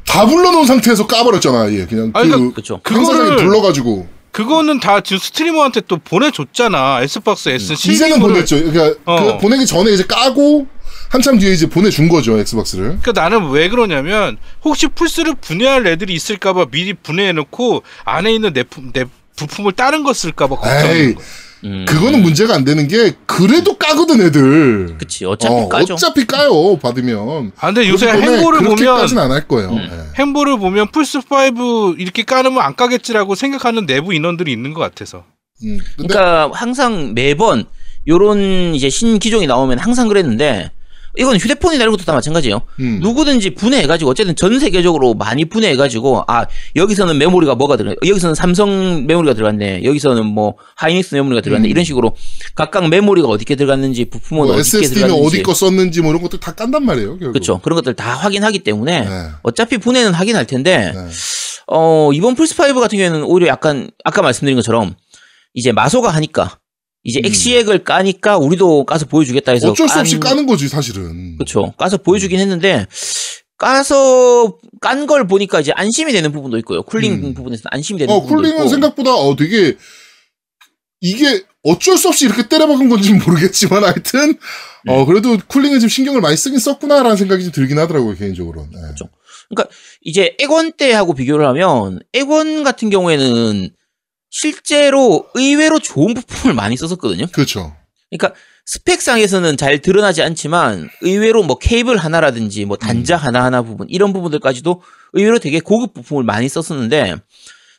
다 불러놓은 상태에서 까버렸잖아, 얘. 그냥 아니, 그, 그러니까 그쵸. 행사장에 그거를- 불러가지고. 그거는 다 지금 스트리머한테 또 보내줬잖아. S박스 S 음. 이제는 실링으로. 보냈죠. 그러니까 어. 그 보내기 전에 이제 까고, 한참 뒤에 이제 보내준 거죠, 엑스박스를. 그러니까 나는 왜 그러냐면 혹시 플스를 분해할 애들이 있을까봐 미리 분해해놓고 안에 있는 내, 품- 내 부품을 다른 거 쓸까봐 걱정하는 거야. 음. 그거는 문제가 안 되는 게, 그래도 까거든, 애들. 그치. 어차피 어, 까죠. 어차피 까요, 받으면. 아 근데 요새 행보를 보면 그렇게까지는 안할 거예요. 음. 예. 행보를 보면 플스 5 이렇게 까놓으면 안 까겠지라고 생각하는 내부 인원들이 있는 것 같아서. 음. 그러니까 항상 매번 요런 이제 신기종이 나오면 항상 그랬는데 이건 휴대폰이나 이런 것도 다 마찬가지예요. 음. 누구든지 분해해가지고 어쨌든 전 세계적으로 많이 분해해가지고 아 여기서는 메모리가 뭐가 들어 여기서는 삼성 메모리가 들어갔네 여기서는 뭐 하이닉스 메모리가 들어갔네 음. 이런 식으로 각각 메모리가 어디게 들어갔는지 부품은 뭐 어디게 들어갔는지 어디 거 썼는지 뭐 이런 것들 다 깐단 말이에요. 결국. 그렇죠 그런 것들 다 확인하기 때문에 네. 어차피 분해는 하긴 할 텐데 네. 어 이번 플스 5 같은 경우에는 오히려 약간 아까 말씀드린 것처럼 이제 마소가 하니까 이제 음. 엑시엑을 까니까 우리도 까서 보여주겠다 해서 어쩔 수 없이 깐- 까는 거지 사실은. 그렇죠. 까서 보여주긴 했는데 까서 깐 걸 보니까 이제 안심이 되는 부분도 있고요. cooling 음. 부분에서 안심이 되는 어 부분도 cooling은 있고. 생각보다 어 되게 이게 어쩔 수 없이 이렇게 때려박은 건지는 모르겠지만 하여튼 네. 어 그래도 쿨링은 좀 신경을 많이 쓰긴 썼구나라는 생각이 좀 들긴 하더라고요 개인적으로. 네. 그렇죠. 그러니까 이제 액원 때하고 비교를 하면 액원 같은 경우에는 실제로 의외로 좋은 부품을 많이 썼었거든요. 그렇죠. 그러니까 스펙상에서는 잘 드러나지 않지만 의외로 뭐 케이블 하나라든지 뭐 단자 하나하나 부분 이런 부분들까지도 의외로 되게 고급 부품을 많이 썼었는데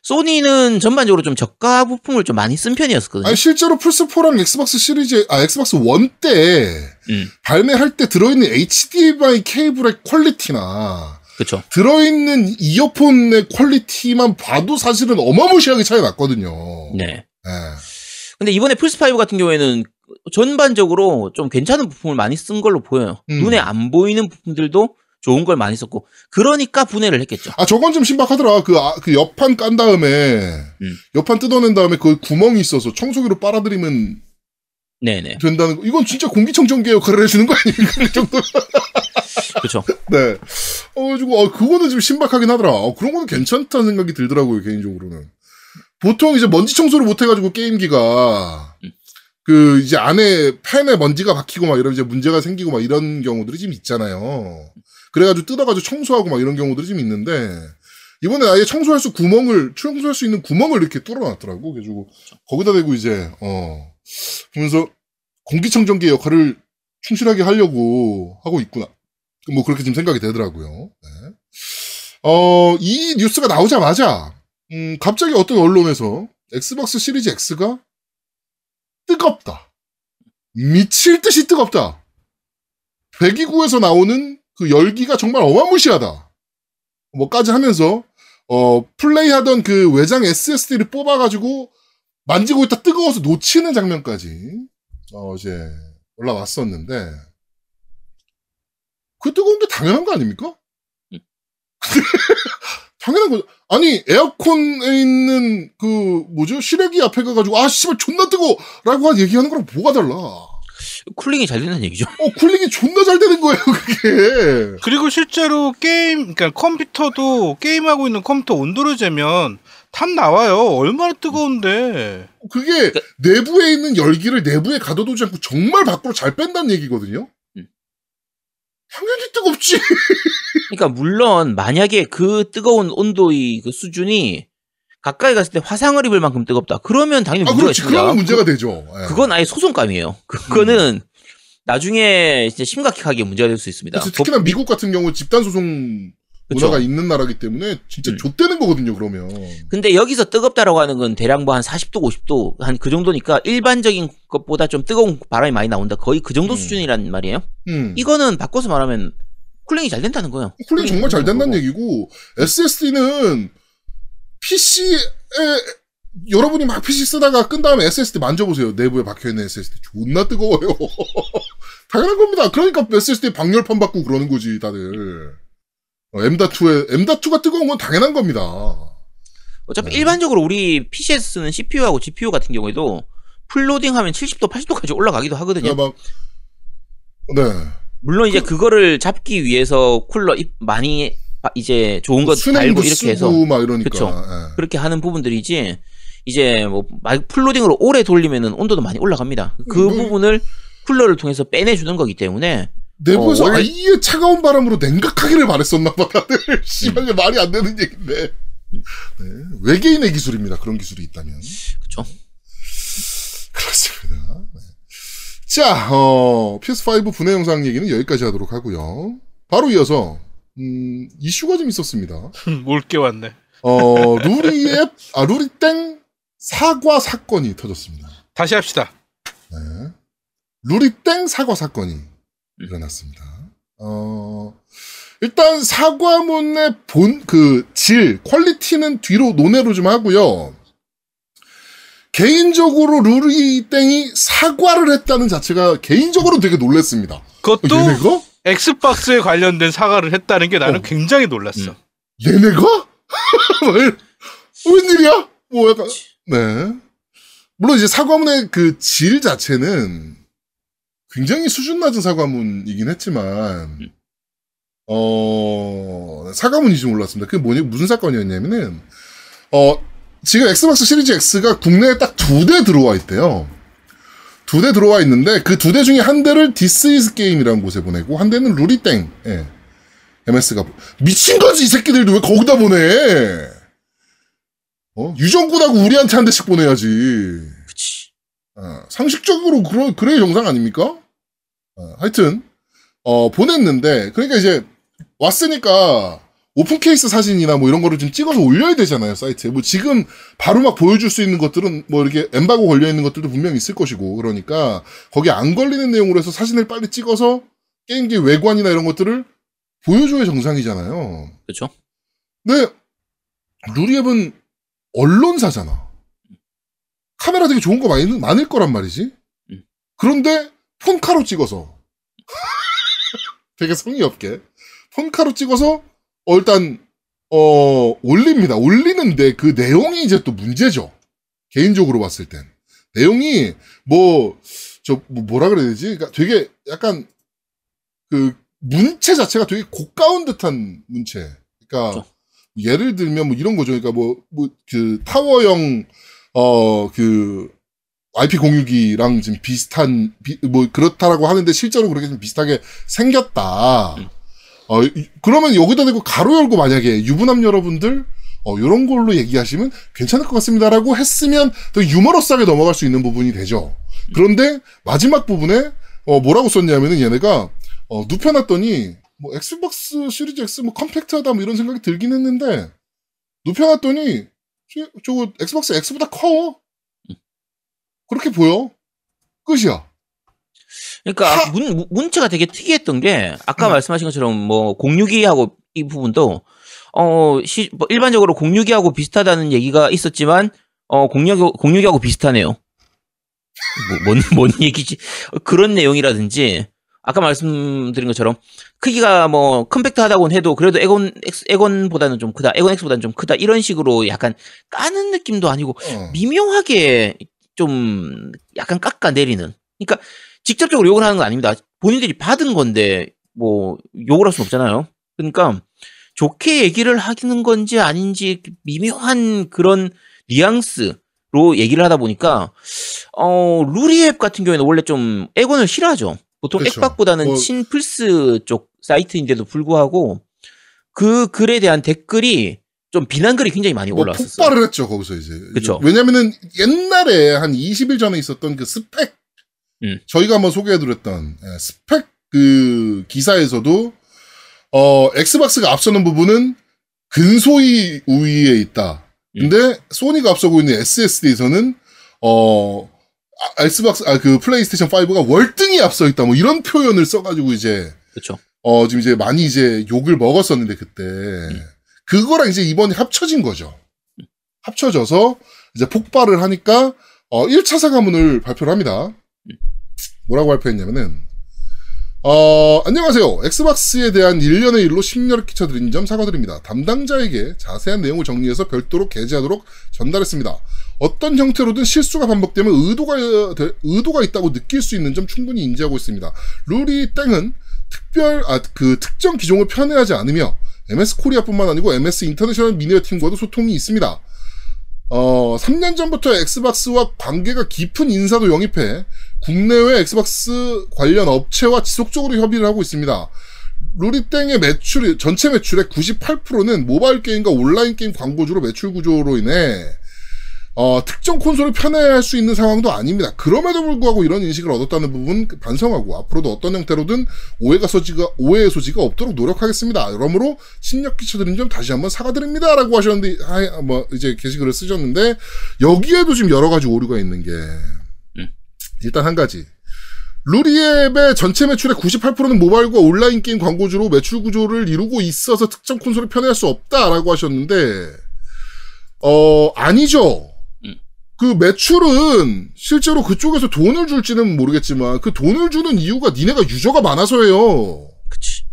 소니는 전반적으로 좀 저가 부품을 좀 많이 쓴 편이었거든요. 아니 실제로 플스 4랑 엑스박스 시리즈 아 엑스박스 1 때 음, 발매할 때 들어있는 HDMI 케이블의 quality나 그렇죠. 들어있는 이어폰의 quality만 봐도 사실은 어마무시하게 차이 났거든요. 네. 예. 근데 이번에 플스5 같은 경우에는 전반적으로 좀 괜찮은 부품을 많이 쓴 걸로 보여요. 음. 눈에 안 보이는 부품들도 좋은 걸 많이 썼고, 그러니까 분해를 했겠죠. 아, 저건 좀 신박하더라. 그, 아, 그 옆판 깐 다음에, 음. 옆판 뜯어낸 다음에 그 구멍이 있어서 청소기로 빨아들이면 네네. 된다는 거. 이건 진짜 공기청정기 역할을 해주는 거 아닙니까? 이 정도. 그렇죠. 네. 어, 가지고, 어, 그거는 좀 신박하긴 하더라. 어, 그런 거는 괜찮다는 생각이 들더라고요, 개인적으로는. 보통 이제 먼지 청소를 못 해가지고 게임기가, 그, 이제 안에 팬에 먼지가 박히고 막 이런 이제 문제가 생기고 막 이런 경우들이 좀 있잖아요. 그래가지고 뜯어가지고 청소하고 막 이런 경우들이 좀 있는데, 이번에 아예 청소할 수 구멍을, 청소할 수 있는 구멍을 이렇게 뚫어놨더라고. 그래가지고, 거기다 대고 이제, 어, 보면서 공기청정기 역할을 충실하게 하려고 하고 있구나. 뭐 그렇게 지금 생각이 되더라고요. 네. 어, 이 뉴스가 나오자마자 음, 갑자기 어떤 언론에서 엑스박스 시리즈 X가 뜨겁다. 미칠 듯이 뜨겁다. 배기구에서 나오는 그 열기가 정말 어마무시하다. 뭐까지 하면서 어, 플레이하던 그 외장 SSD를 뽑아가지고 만지고 있다 뜨거워서 놓치는 장면까지 어, 이제 올라왔었는데 그 뜨거운 게 당연한 거 아닙니까? 음. 당연한 거죠. 아니 에어컨에 있는 그 뭐죠 시래기 앞에 가가지고 아 씨발 존나 뜨거라고 얘기하는 거랑 뭐가 달라? 어 cooling이 잘 된다는 얘기죠. cooling이 존나 잘 되는 거예요 그게. 그리고 실제로 게임, 그러니까 컴퓨터도 게임하고 있는 컴퓨터 온도를 재면 답 나와요. 얼마나 뜨거운데. 그게 내부에 있는 열기를 내부에 가둬두지 않고 정말 밖으로 잘 뺀다는 얘기거든요. 음. 당연히 뜨겁지. 그러니까 물론 만약에 그 뜨거운 온도의 그 수준이 가까이 갔을 때 화상을 입을 만큼 뜨겁다. 그러면 당연히 아 문제가 그렇지. 있습니다. 그러면 문제가 되죠. 예. 그건 아예 소송감이에요. 그거는 나중에 진짜 심각하게 문제가 될 수 있습니다. 특히나 미국 같은 경우 집단 소송. 문화가 있는 나라기 때문에 진짜 음. 좆되는 거거든요. 그러면. 근데 여기서 뜨겁다라고 하는 건 대략 뭐 한 40도, 50도 한 그 정도니까 일반적인 것보다 좀 뜨거운 바람이 많이 나온다. 거의 그 정도 음. 수준이란 말이에요. 음. 이거는 바꿔서 말하면 cooling이 잘 된다는 거예요. cooling 정말 잘 된다는 거고. 얘기고 SSD는 PC에 여러분이 막 PC 쓰다가 끈 다음에 SSD 만져보세요. 내부에 박혀있는 SSD 존나 뜨거워요. 당연한 겁니다. 그러니까 SSD 방열판 받고 그러는 거지 다들. 어, M.2에 M.2가 뜨거운 건 당연한 겁니다. 어차피 네. 일반적으로 우리 PC에서 쓰는 CPU하고 GPU 같은 경우에도 풀로딩 하면 70도, 80도까지 올라가기도 하거든요. 그러니까 막 네. 물론 이제 그 거를 잡기 위해서 쿨러 입 많이 아, 이제 좋은 거 순행도 달고 이렇게 해서. 그쵸. 예. 그렇게 하는 부분들이지 이제 뭐 말- 풀로딩으로 오래 돌리면은 온도도 많이 올라갑니다. 그 뭐- 부분을 쿨러를 통해서 빼내주는 거기 때문에 내부에서 어, 원래- 아예 차가운 바람으로 냉각하기를 바랬었나 봐 다들 씨발 이게 말이 안 되는 얘기인데 네. 외계인의 기술입니다 그런 기술이 있다면 그쵸. 그렇습니다 네. 자 어, PS5 분해 영상 얘기는 여기까지 하도록 하고요 바로 이어서 음, 이슈가 좀 있었습니다 올게 왔네. 어, 루리의 아 루리땡 사과 사건이 터졌습니다 다시 합시다. 네. 루리땡 사과 사건이 일어났습니다. 어, 일단 사과문의 본, 그, 질, 퀄리티는 뒤로 논외로 좀 하고요. 개인적으로 루리 땡이 사과를 했다는 자체가 개인적으로 되게 놀랬습니다. 어, 그것도 얘네가? 엑스박스에 관련된 사과를 했다는 게 나는 어. 굉장히 놀랐어. 음. 얘네가? 왜, 웬일이야? 뭐 약간, 네. 물론 이제 사과문의 그 질 자체는 굉장히 수준 낮은 사과문이긴 했지만, 어, 사과문인지 몰랐습니다. 그게 뭐냐, 무슨 사건이었냐면은, 어, 지금 엑스박스 시리즈 X가 국내에 딱 두 대 들어와 있대요. 두 대 들어와 있는데, 그 두 대 중에 한 대를 디스이즈 게임이라는 곳에 보내고, 한 대는 루리땡, 예. MS가 미친 거지 이 새끼들도 왜 거기다 보내? 어 유정군하고 우리한테 한 대씩 보내야지. 어, 상식적으로 그러 그래야 정상 아닙니까? 어, 하여튼 어 보냈는데 그러니까 이제 왔으니까 오픈 케이스 사진이나 뭐 이런 거를 좀 찍어서 올려야 되잖아요 사이트에. 뭐 지금 바로 막 보여줄 수 있는 것들은 뭐 이렇게 엠바고 걸려 있는 것들도 분명히 있을 것이고 그러니까 거기 안 걸리는 내용으로 해서 사진을 빨리 찍어서 게임기 외관이나 이런 것들을 보여줘야 정상이잖아요. 그쵸. 근데 루리앱은 언론사잖아. 카메라 되게 좋은 거 많이, 많을 거란 말이지. 음. 그런데 폰카로 찍어서 되게 성의 없게 폰카로 찍어서 어, 일단 어 올립니다. 올리는데 그 내용이 이제 또 문제죠. 개인적으로 봤을 땐 내용이 뭐저 뭐- 뭐라 그래야 되지? 그러니까 되게 약간 그 문체 자체가 되게 고가운 듯한 문체. 그러니까 그렇죠. 예를 들면 뭐 이런 거죠. 그러니까 뭐 뭐 그 타워형 어 그 IP 공유기랑 지금 비슷한 비- 뭐 그렇다라고 하는데 실제로 그렇게 좀 비슷하게 생겼다. 음. 어 이- 그러면 여기다 대고 괄호 열고 만약에 유부남 여러분들 어 요런 걸로 얘기하시면 괜찮을 것 같습니다라고 했으면 더 유머러스하게 넘어갈 수 있는 부분이 되죠. 그런데 마지막 부분에 어 뭐라고 썼냐면은 얘네가 어 눕혀놨더니 뭐 엑스박스 시리즈 X 뭐 컴팩트하다 뭐 이런 생각이 들긴 했는데 눕혀놨더니 저- 저거 엑스박스 X보다 커. 그렇게 보여. 끝이야. 그러니까 문, 문- 문체가 되게 특이했던 게 아까 음. 말씀하신 것처럼 뭐 062하고 이 부분도 어 시, 뭐 일반적으로 062하고 비슷하다는 얘기가 있었지만 어 062, 062하고 비슷하네요. 뭐, 뭔, 뭔 얘기지? 어, 그런 내용이라든지 아까 말씀드린 것처럼 크기가 뭐 컴팩트하다고는 해도 그래도 에곤 에곤보다는 좀 크다. 에곤 X보다는 좀 크다. 이런 식으로 약간 까는 느낌도 아니고 어. 미묘하게 좀 약간 깎아 내리는. 그러니까 직접적으로 욕을 하는 건 아닙니다. 본인들이 받은 건데 뭐 욕을 할 수는 없잖아요. 그러니까 좋게 얘기를 하는 건지 아닌지 미묘한 그런 뉘앙스로 얘기를 하다 보니까 어 루리앱 같은 경우에는 원래 좀 에곤을 싫어하죠. 보통 그쵸. 액박보다는 뭐- 친플스 쪽 사이트인데도 불구하고 그 글에 대한 댓글이 좀 비난글이 굉장히 많이 뭐 올라왔었어요. 폭발을 했죠 거기서 이제. 그쵸. 왜냐면은 옛날에 한 20일 전에 있었던 그 스펙 음. 저희가 한번 소개해드렸던 예, 스펙 그 기사에서도 어 엑스박스가 앞서는 부분은 근소히 우위에 있다. 음. 근데 소니가 앞서고 있는 SSD에서는 어 아, 엑스박스 아 그 플레이스테이션 5가 월등히 앞서 있다. 뭐 이런 표현을 써가지고 이제 그렇죠. 어, 지금 이제 많이 이제 욕을 먹었었는데, 그때. 그거랑 이제 이번에 합쳐진 거죠. 합쳐져서 이제 폭발을 하니까, 어, 1차 사과문을 발표를 합니다. 뭐라고 발표했냐면은, 어, 안녕하세요. 엑스박스에 대한 일련의 일로 심려를 끼쳐드린 점 사과드립니다. 담당자에게 자세한 내용을 정리해서 별도로 게재하도록 전달했습니다. 어떤 형태로든 실수가 반복되면 의도가, 되- 의도가 있다고 느낄 수 있는 점 충분히 인지하고 있습니다. 루리땡은 특별, 아, 그 특정 기종을 편애하지 않으며 MS 코리아뿐만 아니고 MS 인터내셔널 미디어 팀과도 소통이 있습니다. 어, 3년 전부터 엑스박스와 관계가 깊은 인사도 영입해 국내외 엑스박스 관련 업체와 지속적으로 협의를 하고 있습니다. 루리땡의 매출, 전체 매출의 98%는 모바일 게임과 온라인 게임 광고주로 매출 구조로 인해 어, 특정 콘솔을 편애할 수 있는 상황도 아닙니다. 그럼에도 불구하고 이런 인식을 얻었다는 부분 반성하고 앞으로도 어떤 형태로든 오해가 소지가 오해의 소지가 없도록 노력하겠습니다. 여러모로 신력 끼쳐드린 점 다시 한번 사과드립니다라고 하셨는데 하, 뭐 이제 게시글을 쓰셨는데 여기에도 지금 여러 가지 오류가 있는 게 일단 한 가지 루리앱의 전체 매출의 98%는 모바일과 온라인 게임 광고주로 매출 구조를 이루고 있어서 특정 콘솔을 편애할 수 없다라고 하셨는데 어 아니죠. 음. 그 매출은 실제로 그쪽에서 돈을 줄지는 모르겠지만 그 돈을 주는 이유가 니네가 유저가 많아서예요. 그치.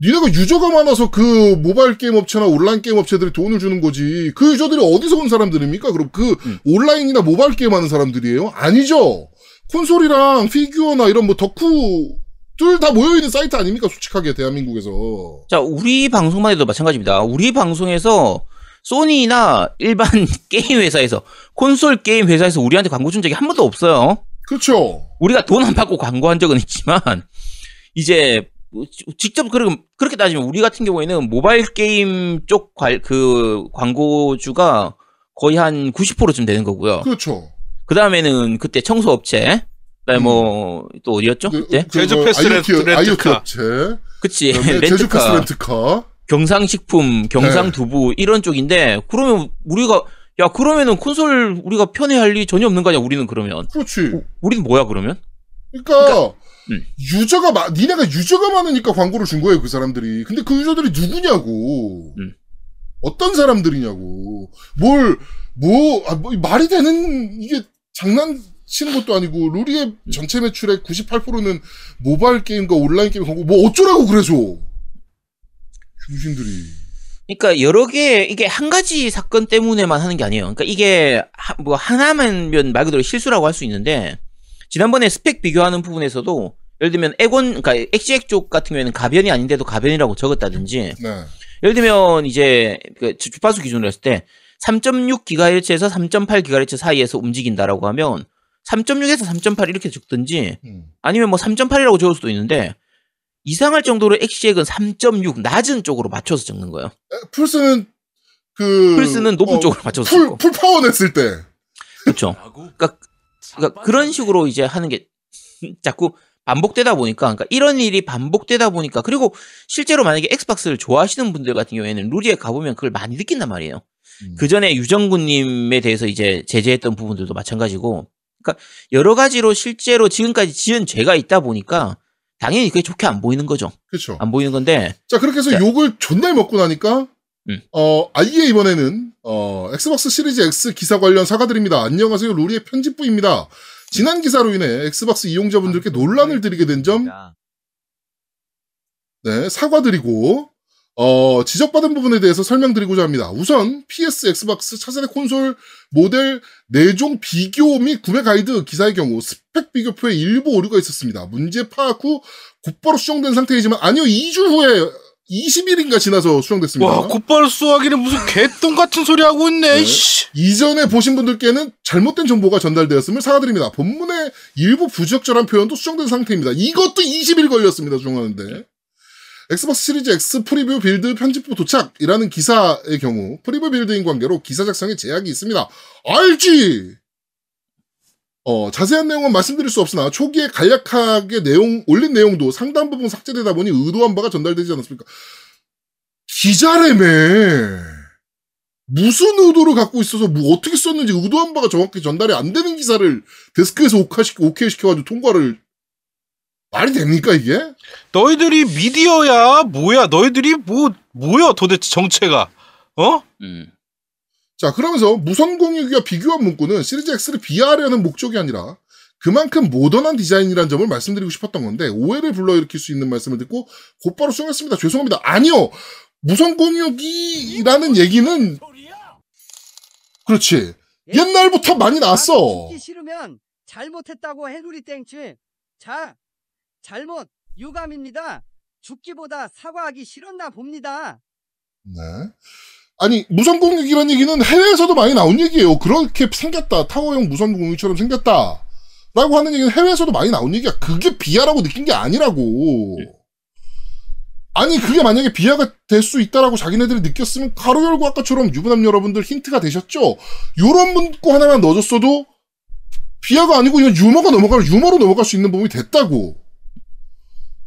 니네가 유저가 많아서 그 모바일 게임 업체나 온라인 게임 업체들이 돈을 주는 거지. 그 유저들이 어디서 온 사람들입니까? 그럼 그 음. 온라인이나 모바일 게임 하는 사람들이에요? 아니죠. 콘솔이랑 피규어나 이런 뭐 덕후들 다 모여있는 사이트 아닙니까? 솔직하게 대한민국에서. 자, 우리 방송만 해도 마찬가지입니다. 우리 방송에서 소니나 일반 게임 회사에서 콘솔 게임 회사에서 우리한테 광고 준 적이 한 번도 없어요. 그렇죠. 우리가 돈 안 받고 광고한 적은 있지만 이제 뭐 지- 직접 그렇게 그렇게 따지면 우리 같은 경우에는 모바일 게임 쪽 그 광고주가 거의 한 90%쯤 되는 거고요. 그렇죠. 그 다음에는 그때 청소업체, 그다음에 뭐또 어디였죠? 그때 제주 패스 IoT, 렌트카. 업체. 그치 그다음에 제주 패스 렌트카, 렌트카. 경상식품, 네. 경상두부 이런 쪽인데 그러면 우리가 야 그러면은 콘솔 우리가 편애할 리 전혀 없는 거 아니야? 우리는 그러면 그렇지. 우리는 뭐야 그러면? 그러니까 음. 유저가 마, 니네가 유저가 많으니까 광고를 준 거예요 그 사람들이. 근데 그 유저들이 누구냐고. 음. 어떤 사람들이냐고. 뭘 뭐, 아, 뭐 말이 되는 이게 장난치는 것도 아니고 루리의 전체 매출의 98%는 모바일 게임과 온라인 게임 광고 뭐 어쩌라고 그래서. 중심들이. 그러니까 여러 개 이게 한 가지 사건 때문에만 하는 게 아니에요. 그러니까 이게 하- 뭐 하나면 말 그대로 실수라고 할 수 있는데 지난번에 스펙 비교하는 부분에서도 예를 들면 액원 그러니까 엑시엑 쪽 같은 경우에는 가변이 아닌데도 가변이라고 적었다든지 네. 예를 들면 이제 그 주- 주파수 기준으로 했을 때 3.6GHz에서 3.8GHz 사이에서 움직인다라고 하면 3.6에서 3.8 이렇게 적든지 음. 아니면 뭐 3.8이라고 적을 수도 있는데 이상할 정도로 엑시액은 3.6 낮은 쪽으로 맞춰서 적는 거예요. 에, 플스는 그 플스는 높은 어, 쪽으로 맞춰서 full. full power 냈을 때 그렇죠. 그러니까, 그러니까 그런 식으로 이제 하는 게 자꾸 반복되다 보니까 그러니까 이런 일이 반복되다 보니까 그리고 실제로 만약에 엑스박스를 좋아하시는 분들 같은 경우에는 루리웹에 가보면 그걸 많이 느낀단 말이에요. 음. 그 전에 유정구님에 대해서 이제 제재했던 부분들도 마찬가지고, 그러니까 여러 가지로 실제로 지금까지 지은 죄가 있다 보니까 당연히 그게 좋게 안 보이는 거죠. 그렇죠. 안 보이는 건데, 자 그렇게 해서 자. 욕을 존나 먹고 나니까 음. 어 아예 이번에는 어 엑스박스 시리즈 X 기사 관련 사과드립니다. 안녕하세요 루리웹 편집부입니다. 지난 기사로 인해 엑스박스 이용자분들께 논란을 드리게 된 점 네, 사과드리고 어, 지적받은 부분에 대해서 설명드리고자 합니다. 우선 PS, 엑스박스 차세대 콘솔 모델 4종 비교 및 구매 가이드 기사의 경우 스펙 비교표에 일부 오류가 있었습니다. 문제 파악 후 곧바로 수정된 상태이지만 아니요 2주 후에 20일인가 지나서 수정됐습니다. 와 곧바로 수하기는 무슨 개똥 같은 소리 하고 있네. 네. 씨. 이전에 보신 분들께는 잘못된 정보가 전달되었음을 사과드립니다. 본문의 일부 부적절한 표현도 수정된 상태입니다. 이것도 20일 걸렸습니다. 수정하는데. 엑스박스 시리즈 X preview build 편집부 도착이라는 기사의 경우 preview build인 관계로 기사 작성에 제약이 있습니다. 알지! 어, 자세한 내용은 말씀드릴 수 없으나 초기에 간략하게 내용, 올린 내용도 상당 부분 삭제되다 보니 의도한 바가 전달되지 않았습니까? 기자래매. 무슨 의도를 갖고 있어서 뭐 어떻게 썼는지 의도한 바가 정확히 전달이 안 되는 기사를 데스크에서 오케이 시켜가지고 통과를 말이 됩니까 이게? 너희들이 미디어야 뭐야? 너희들이 뭐 뭐야 도대체 정체가? 어? 음, 자 그러면서 무선 공유기와 비교한 문구는 시리즈 X를 비하하려는 목적이 아니라 그만큼 모던한 디자인이라는 점을 말씀드리고 싶었던 건데 오해를 불러일으킬 수 있는 말씀을 듣고 곧바로 수정했습니다. 죄송합니다. 아니요. 무선 공유기라는 얘기는 그렇지. 옛날부터 많이 나왔어. 싫으면 잘못했다고 해누리 땡치. 자, 잘못 유감입니다. 죽기보다 사과하기 싫었나 봅니다. 네. 아니 무선 공유기란 얘기는 해외에서도 많이 나온 얘기예요. 그렇게 생겼다. 타워형 무선 공유기처럼 생겼다. 라고 하는 얘기는 해외에서도 많이 나온 얘기야. 그게 비하라고 느낀 게 아니라고. 아니 그게 만약에 비하가 될 수 있다라고 자기네들이 느꼈으면 가로 열고 아까처럼 유부남 여러분들 힌트가 되셨죠? 요런 문구 하나만 넣어줬어도 비하가 아니고 그냥 유머가 넘어갈 유머로 넘어갈 수 있는 부분이 됐다고.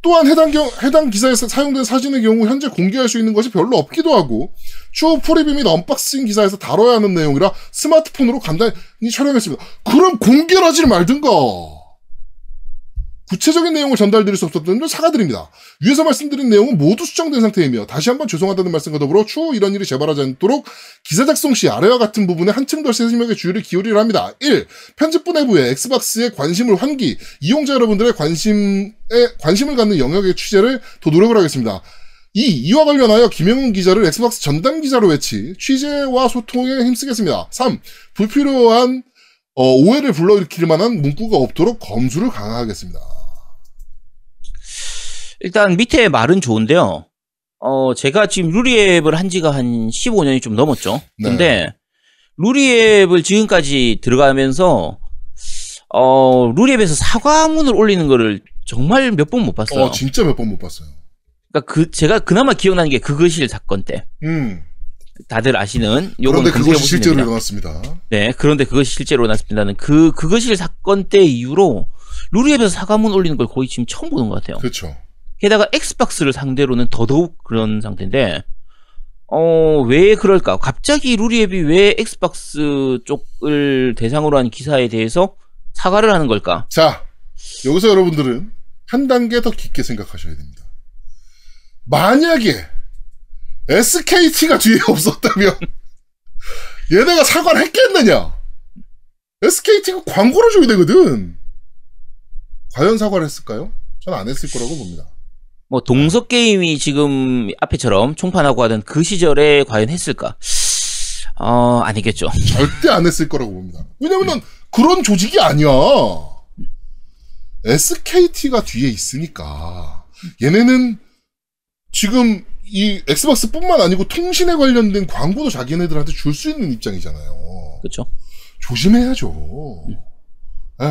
또한 해당 경, 해당 기사에서 사용된 사진의 경우 현재 공개할 수 있는 것이 별로 없기도 하고 추후 preview 및 unboxing 기사에서 다뤄야 하는 내용이라 스마트폰으로 간단히 촬영했습니다. 그럼 공개를 하지 말든가. 구체적인 내용을 전달드릴 수 없었던 점 사과드립니다. 위에서 말씀드린 내용은 모두 수정된 상태이며 다시 한번 죄송하다는 말씀과 더불어 추후 이런 일이 재발하지 않도록 기사 작성 시 아래와 같은 부분에 한층 더 세심하게 주의를 기울이려 합니다. 1. 편집부 내부에 엑스박스에 관심을 환기, 이용자 여러분들의 관심에 관심을 갖는 영역의 취재를 더 노력을 하겠습니다. 2. 이와 관련하여 김영훈 기자를 엑스박스 전담 기자로 배치 취재와 소통에 힘쓰겠습니다. 3. 불필요한 어, 오해를 불러일으킬 만한 문구가 없도록 검수를 강화하겠습니다. 일단 밑에 말은 좋은데요. 어, 제가 지금 루리앱을 한 지가 한 15년이 좀 넘었죠. 네. 근데 루리앱을 지금까지 들어가면서 어, 루리앱에서 사과문을 올리는 거를 정말 몇 번 못 봤어요. 어, 진짜 몇 번 못 봤어요. 그러니까 그 제가 그나마 기억나는 게 그것일 사건 때. 음. 다들 아시는 요건 그런데 그것이 실제로 됩니다. 일어났습니다. 네, 그런데 그것이 실제로 났습니다는 그 그것일 사건 때 이후로 루리웹에서 사과문 올리는 걸 거의 지금 처음 보는 것 같아요. 그렇죠. 게다가 엑스박스를 상대로는 더더욱 그런 상태인데 어, 왜 그럴까? 갑자기 루리웹이 왜 엑스박스 쪽을 대상으로 한 기사에 대해서 사과를 하는 걸까? 자, 여기서 여러분들은 한 단계 더 깊게 생각하셔야 됩니다. 만약에 SKT가 뒤에 없었다면 얘네가 사과를 했겠느냐? SKT가 광고를 줘야 되거든. 과연 사과를 했을까요? 저는 안 했을 거라고 봅니다. 뭐 동석 게임이 지금 앞에처럼 총판하고 하던 그 시절에 과연 했을까? 어, 아니겠죠. 절대 안 했을 거라고 봅니다. 왜냐면은 그런 조직이 아니야. SKT가 뒤에 있으니까 얘네는 지금 이 엑스박스뿐만 아니고 통신에 관련된 광고도 자기네들한테 줄 수 있는 입장이잖아요. 그렇죠. 조심해야죠. 예.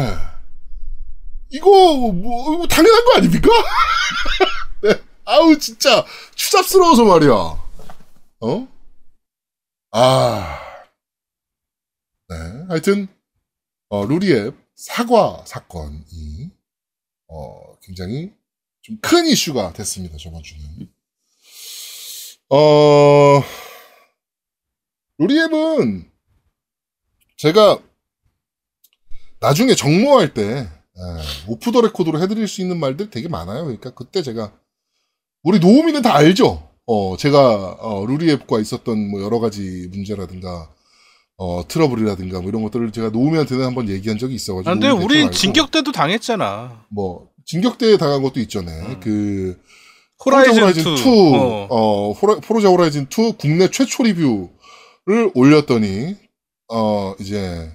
이거 뭐 이거 당연한 거 아닙니까? 네. 아우 진짜 추잡스러워서 말이야. 어? 아. 네. 하여튼 어, 루리앱 사과 사건이 어, 굉장히 좀 큰 이슈가 됐습니다. 저번 주는. 어, 루리웹은 제가 나중에 정모할 때 예, off the record로 해드릴 수 있는 말들 되게 많아요. 그러니까 그때 제가 우리 노우미는 다 알죠. 어, 제가 어, 루리웹과 있었던 뭐 여러 가지 문제라든가 어, 트러블이라든가 뭐 이런 것들을 제가 노우미한테는 한번 얘기한 적이 있어가지고. 아, 근데 알고 진격 때도 당했잖아. 뭐 진격 때 당한 것도 있잖아요. 음. 그 호라이즌 2. 2, 어. 어, 호라, 포르자 호라이즌 2 국내 최초 리뷰를 올렸더니, 어, 이제,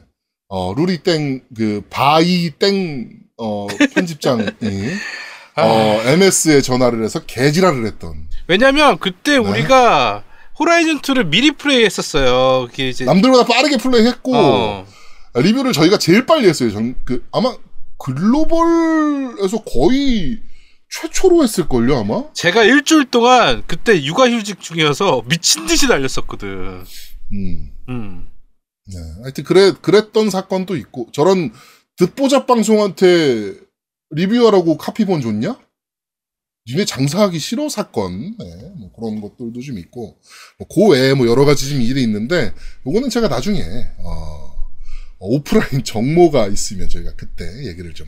어, 루리 땡, 그, 바이 땡, 어, 편집장이, 아. 어, MS에 전화를 해서 개지랄을 했던. 왜냐면 그때 네. 우리가 호라이즌 2를 미리 플레이 했었어요. 그게 이제 남들보다 빠르게 플레이 했고, 어. 리뷰를 저희가 제일 빨리 했어요. 전, 그, 아마, 글로벌에서 거의 최초로 했을걸요, 아마? 제가 일주일 동안 그때 육아휴직 중이어서 미친 듯이 달렸었거든. 음. 음. 네. 하여튼 그래 그랬던 사건도 있고 저런 듣보잡 방송한테 리뷰하라고 카피본 줬냐? 니네 장사하기 싫어 사건 네, 뭐 그런 것들도 좀 있고 뭐 그 외에 뭐 여러 가지 좀 일이 있는데 요거는 제가 나중에 어, 오프라인 정모가 있으면 저희가 그때 얘기를 좀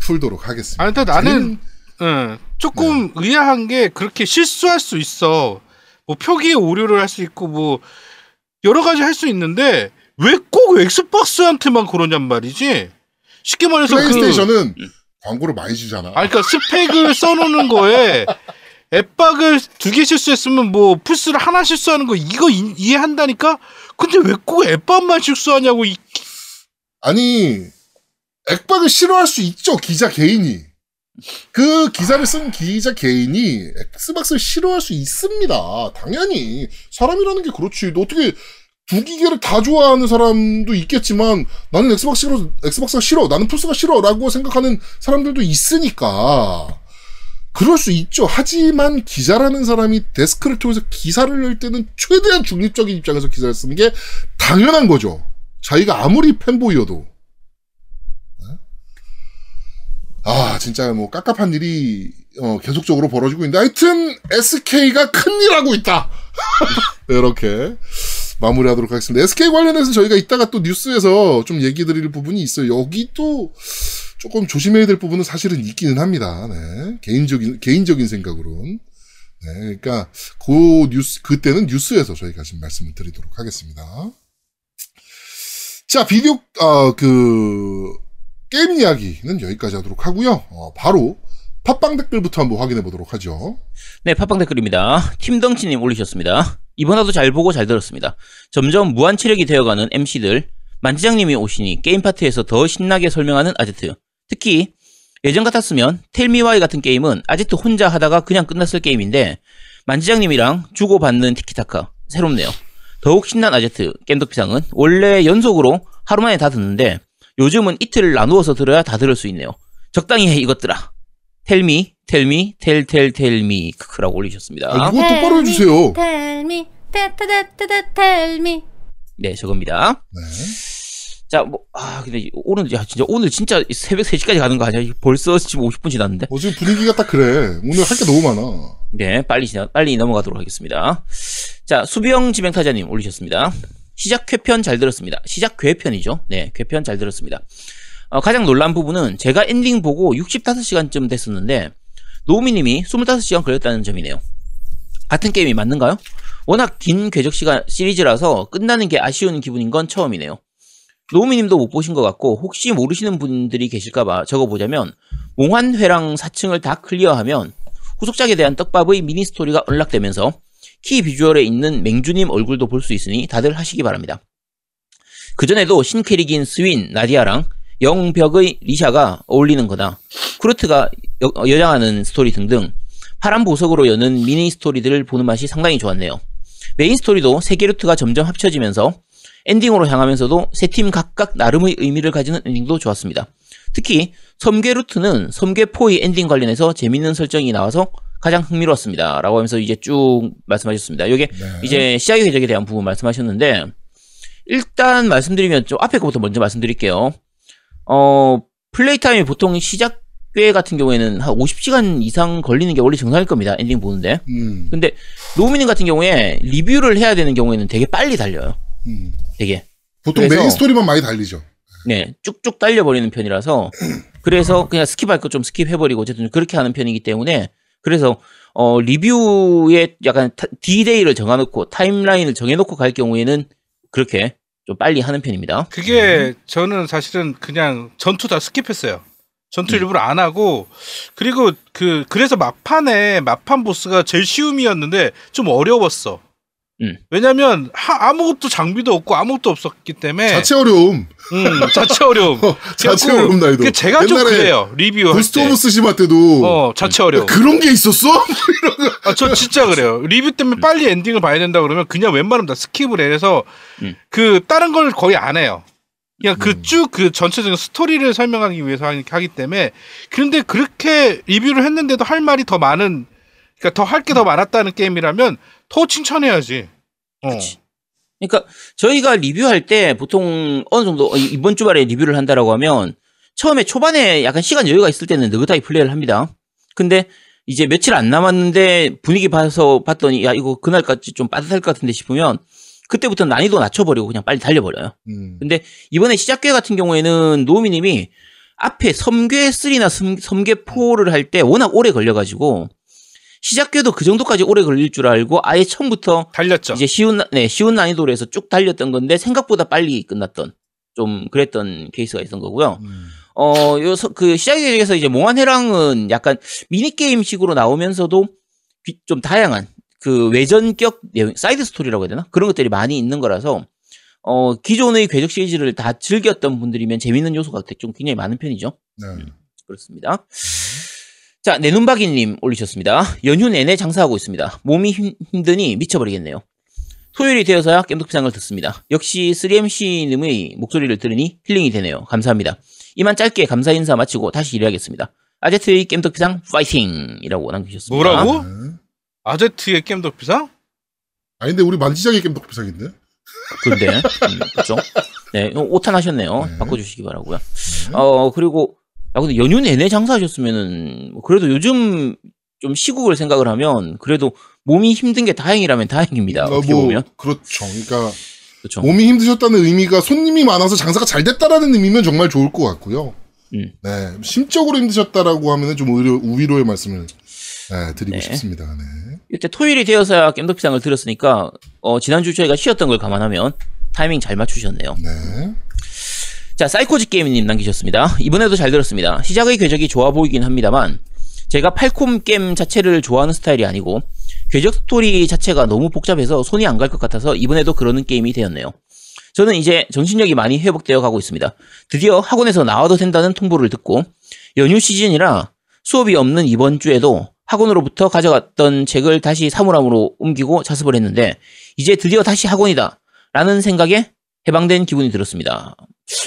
풀도록 하겠습니다. 아, 근데 나는 응, 조금 의아한 게 그렇게 실수할 수 있어. 뭐 표기에 오류를 할 수 있고 뭐 여러 가지 할 수 있는데 왜 꼭 엑스박스한테만 그러냔 말이지. 쉽게 말해서 그 플레이스테이션은 광고를 많이 주잖아. 아니 그러니까 스펙을 써놓는 거에 앱박을 두 개 실수했으면 뭐 플스를 하나 실수하는 거 이거 이, 이해한다니까. 근데 왜 꼭 액박만 실수하냐고 이 아니, 액박을 싫어할 수 있죠, 기자 개인이. 그 기사를 쓴 기자 개인이 엑스박스를 싫어할 수 있습니다. 당연히. 사람이라는 게 그렇지. 너 어떻게 두 기계를 다 좋아하는 사람도 있겠지만 나는 엑스박스 싫어, 엑스박스가 싫어, 나는 플스가 싫어 라고 생각하는 사람들도 있으니까. 그럴 수 있죠. 하지만 기자라는 사람이 데스크를 통해서 기사를 낼 때는 최대한 중립적인 입장에서 기사를 쓰는 게 당연한 거죠. 자기가 아무리 팬보이여도. 네? 아, 진짜 뭐 깝깝한 일이 어, 계속적으로 벌어지고 있는데 하여튼 SK가 큰일 하고 있다. 이렇게 마무리하도록 하겠습니다. SK 관련해서 저희가 이따가 또 뉴스에서 좀 얘기 드릴 부분이 있어요. 여기 또 조금 조심해야 될 부분은 사실은 있기는 합니다. 네. 개인적인 개인적인 생각으로는. 네, 그러니까 그 뉴스 그때는 뉴스에서 저희가 지금 말씀을 드리도록 하겠습니다. 자, 비디오 어 그 게임 이야기는 여기까지 하도록 하고요. 어, 바로 팟빵 댓글부터 한번 확인해 보도록 하죠. 네, 팟빵 댓글입니다. 팀덩치님 올리셨습니다. 이번 화도 잘 보고 잘 들었습니다. 점점 무한 체력이 되어가는 MC들, 만지장님이 오시니 게임 파트에서 더 신나게 설명하는 아제트. 특히 예전 같았으면 텔미와이 같은 게임은 아제트 혼자 하다가 그냥 끝났을 게임인데 만지장님이랑 주고받는 티키타카 새롭네요. 더욱 신난 아제트 겜덕비상은 원래 연속으로 하루 만에 다 듣는데 요즘은 이틀 나누어서 들어야 다 들을 수 있네요. 적당히 해 이것들아. 텔미, 텔미, 텔텔 텔미 크크라고 올리셨습니다. 아, 이거 똑바로 해주세요. Tell me, 테테테테테 tell me. 네, 저겁니다. 네. 자, 뭐, 아, 근데 오늘, 야, 진짜 오늘 진짜 새벽 3시까지 가는 거 아니야? 벌써 지금 50분 지났는데? 어, 지금 분위기가 딱 그래. 오늘 할 게 너무 많아. 네, 빨리, 지나, 빨리 넘어가도록 하겠습니다. 자, 수비형 지명타자님 올리셨습니다. 시작 쾌편 잘 들었습니다. 시작 괴편이죠. 네, 괴편 잘 들었습니다. 어, 가장 놀란 부분은 제가 엔딩 보고 65시간쯤 됐었는데, 노우미님이 25시간 걸렸다는 점이네요. 같은 게임이 맞는가요? 워낙 긴 궤적 시간 시리즈라서 끝나는 게 아쉬운 기분인 건 처음이네요. 노우미님도 못 보신 것 같고 혹시 모르시는 분들이 계실까봐 적어보자면 몽환회랑 4층을 다 clear하면 후속작에 대한 떡밥의 미니 스토리가 unlock되면서 key visual에 있는 맹주님 얼굴도 볼 수 있으니 다들 하시기 바랍니다. 그전에도 신캐릭인 스윈, 나디아랑 영벽의 리샤가 어울리는 거다. 쿠르트가 여, 여장하는 스토리 등등 파란 보석으로 여는 미니 스토리들을 보는 맛이 상당히 좋았네요. main story도 세 개 루트가 점점 합쳐지면서 엔딩으로 향하면서도 세 팀 각각 나름의 의미를 가지는 엔딩도 좋았습니다. 특히 섬궤 루트는 섬궤 four의 엔딩 관련해서 재밌는 설정이 나와서 가장 흥미로웠습니다. 라고 하면서 이제 쭉 말씀하셨습니다. 이게 네. 이제 시작의 궤적에 대한 부분 말씀하셨는데 일단 말씀드리면 좀 앞에 거부터 먼저 말씀드릴게요. 어 play time이 보통 시작궤 같은 경우에는 한 50시간 이상 걸리는 게 원래 정상일 겁니다. 엔딩 보는데. 음, 근데 노미님 같은 경우에 리뷰를 해야 되는 경우에는 되게 빨리 달려요. 음. 되게. 보통 main story만 많이 달리죠. 네, 쭉쭉 달려버리는 편이라서 그래서 그냥 skip할 거 좀 skip해버리고 어쨌든 그렇게 하는 편이기 때문에 그래서 어 리뷰에 약간 타- 디데이를 정해놓고 timeline을 정해놓고 갈 경우에는 그렇게 좀 빨리 하는 편입니다. 그게 저는 사실은 그냥 전투 다 skip했어요. 전투 일부러 안 하고 그리고 그 그래서 막판에 막판 보스가 제일 쉬움이었는데 좀 어려웠어. 음. 왜냐면 하, 아무것도 장비도 없고 아무것도 없었기 때문에 자체 어려움. 음, 자체 어려움. 자체 그래갖고 어려움 난이도. 그 제가 좀 그래요 리뷰. 오브 쓰시마 때도 어 자체 어려움. 그런 게 있었어? 아, 저 진짜 그래요. 리뷰 때문에 빨리 엔딩을 봐야 된다 그러면 그냥 웬만하면 다 skip을 해서 음. 그 다른 걸 거의 안 해요. 그냥 음. 그쭉그 전체적인 스토리를 설명하기 위해서 하기, 하기 때문에 그런데 그렇게 리뷰를 했는데도 할 말이 더 많은 그러니까 더 할 게더 많았다는 게임이라면 더 칭찬해야지. 어. 그치. 그러니까 저희가 리뷰할 때 보통 어느 정도 어, 이번 주말에 리뷰를 한다라고 하면 처음에 초반에 약간 시간 여유가 있을 때는 느긋하게 플레이를 합니다. 근데 이제 며칠 안 남았는데 분위기 봐서 봤더니 야 이거 그날까지 좀 빠듯할 것 같은데 싶으면 그때부터 난이도 낮춰버리고 그냥 빨리 달려버려요. 음. 근데 이번에 시작괴 같은 경우에는 노미님이 앞에 섬괴 3나 섬괴 4를 할 때 워낙 오래 걸려가지고 시작괴도 그 정도까지 오래 걸릴 줄 알고 아예 처음부터 달렸죠. 이제 쉬운 나- 네 쉬운 난이도로 해서 쭉 달렸던 건데 생각보다 빨리 끝났던 좀 그랬던 케이스가 있던 거고요. 음. 어, 요, 서- 그, 시작에서 이제 몽환해랑은 약간 미니게임식으로 나오면서도 비- 좀 다양한 그 외전격 내용, side story라고 해야 되나? 그런 것들이 많이 있는 거라서, 어, 기존의 궤적 시리즈를 다 즐겼던 분들이면 재밌는 요소가 좀 굉장히 많은 편이죠. 네. 그렇습니다. 자, 내눈박이님 올리셨습니다. 연휴 내내 장사하고 있습니다. 몸이 힘, 힘드니 미쳐버리겠네요. 토요일이 되어서야 겜덕비상을 듣습니다. 역시 3MC님의 목소리를 들으니 힐링이 되네요. 감사합니다. 이만 짧게 감사 인사 마치고 다시 일해야겠습니다. 아제트의 겜덕비상 파이팅! 이라고 남기셨습니다. 뭐라고? 네. 아제트의 게임 덕비상? 아니 근데 우리 만지작의 게임 덕비상인데. 그런데, 음, 그렇죠. 네, 오탄 하셨네요. 네. 바꿔주시기 바라고요. 어, 그리고, 아, 근데 연휴 내내 장사하셨으면은, 뭐 그래도 요즘 좀 시국을 생각을 하면, 그래도 몸이 힘든 게 다행이라면 다행입니다. 어, 뭐 보면. 그렇죠. 그러니까 그렇죠. 몸이 힘드셨다는 의미가 손님이 많아서 장사가 잘 됐다라는 의미면 정말 좋을 것 같고요. 음. 네, 심적으로 힘드셨다라고 하면은 좀 오히려 위로의 말씀을 네, 드리고 네. 싶습니다. 네. 이때 토요일이 되어서야 겜덕비상을 들었으니까, 어, 지난주 저희가 쉬었던 걸 감안하면, 타이밍 잘 맞추셨네요. 네. 자, 사이코지 게임님 남기셨습니다. 이번에도 잘 들었습니다. 시작의 궤적이 좋아 보이긴 합니다만, 제가 팔콤 게임 자체를 좋아하는 스타일이 아니고, 궤적 스토리 자체가 너무 복잡해서 손이 안 갈 것 같아서 이번에도 거르는 게임이 되었네요. 저는 이제 정신력이 많이 회복되어 가고 있습니다. 드디어 학원에서 나와도 된다는 통보를 듣고, 연휴 시즌이라 수업이 없는 이번 주에도 학원으로부터 가져갔던 책을 다시 사물함으로 옮기고 자습을 했는데, 이제 드디어 다시 학원이다. 라는 생각에 해방된 기분이 들었습니다.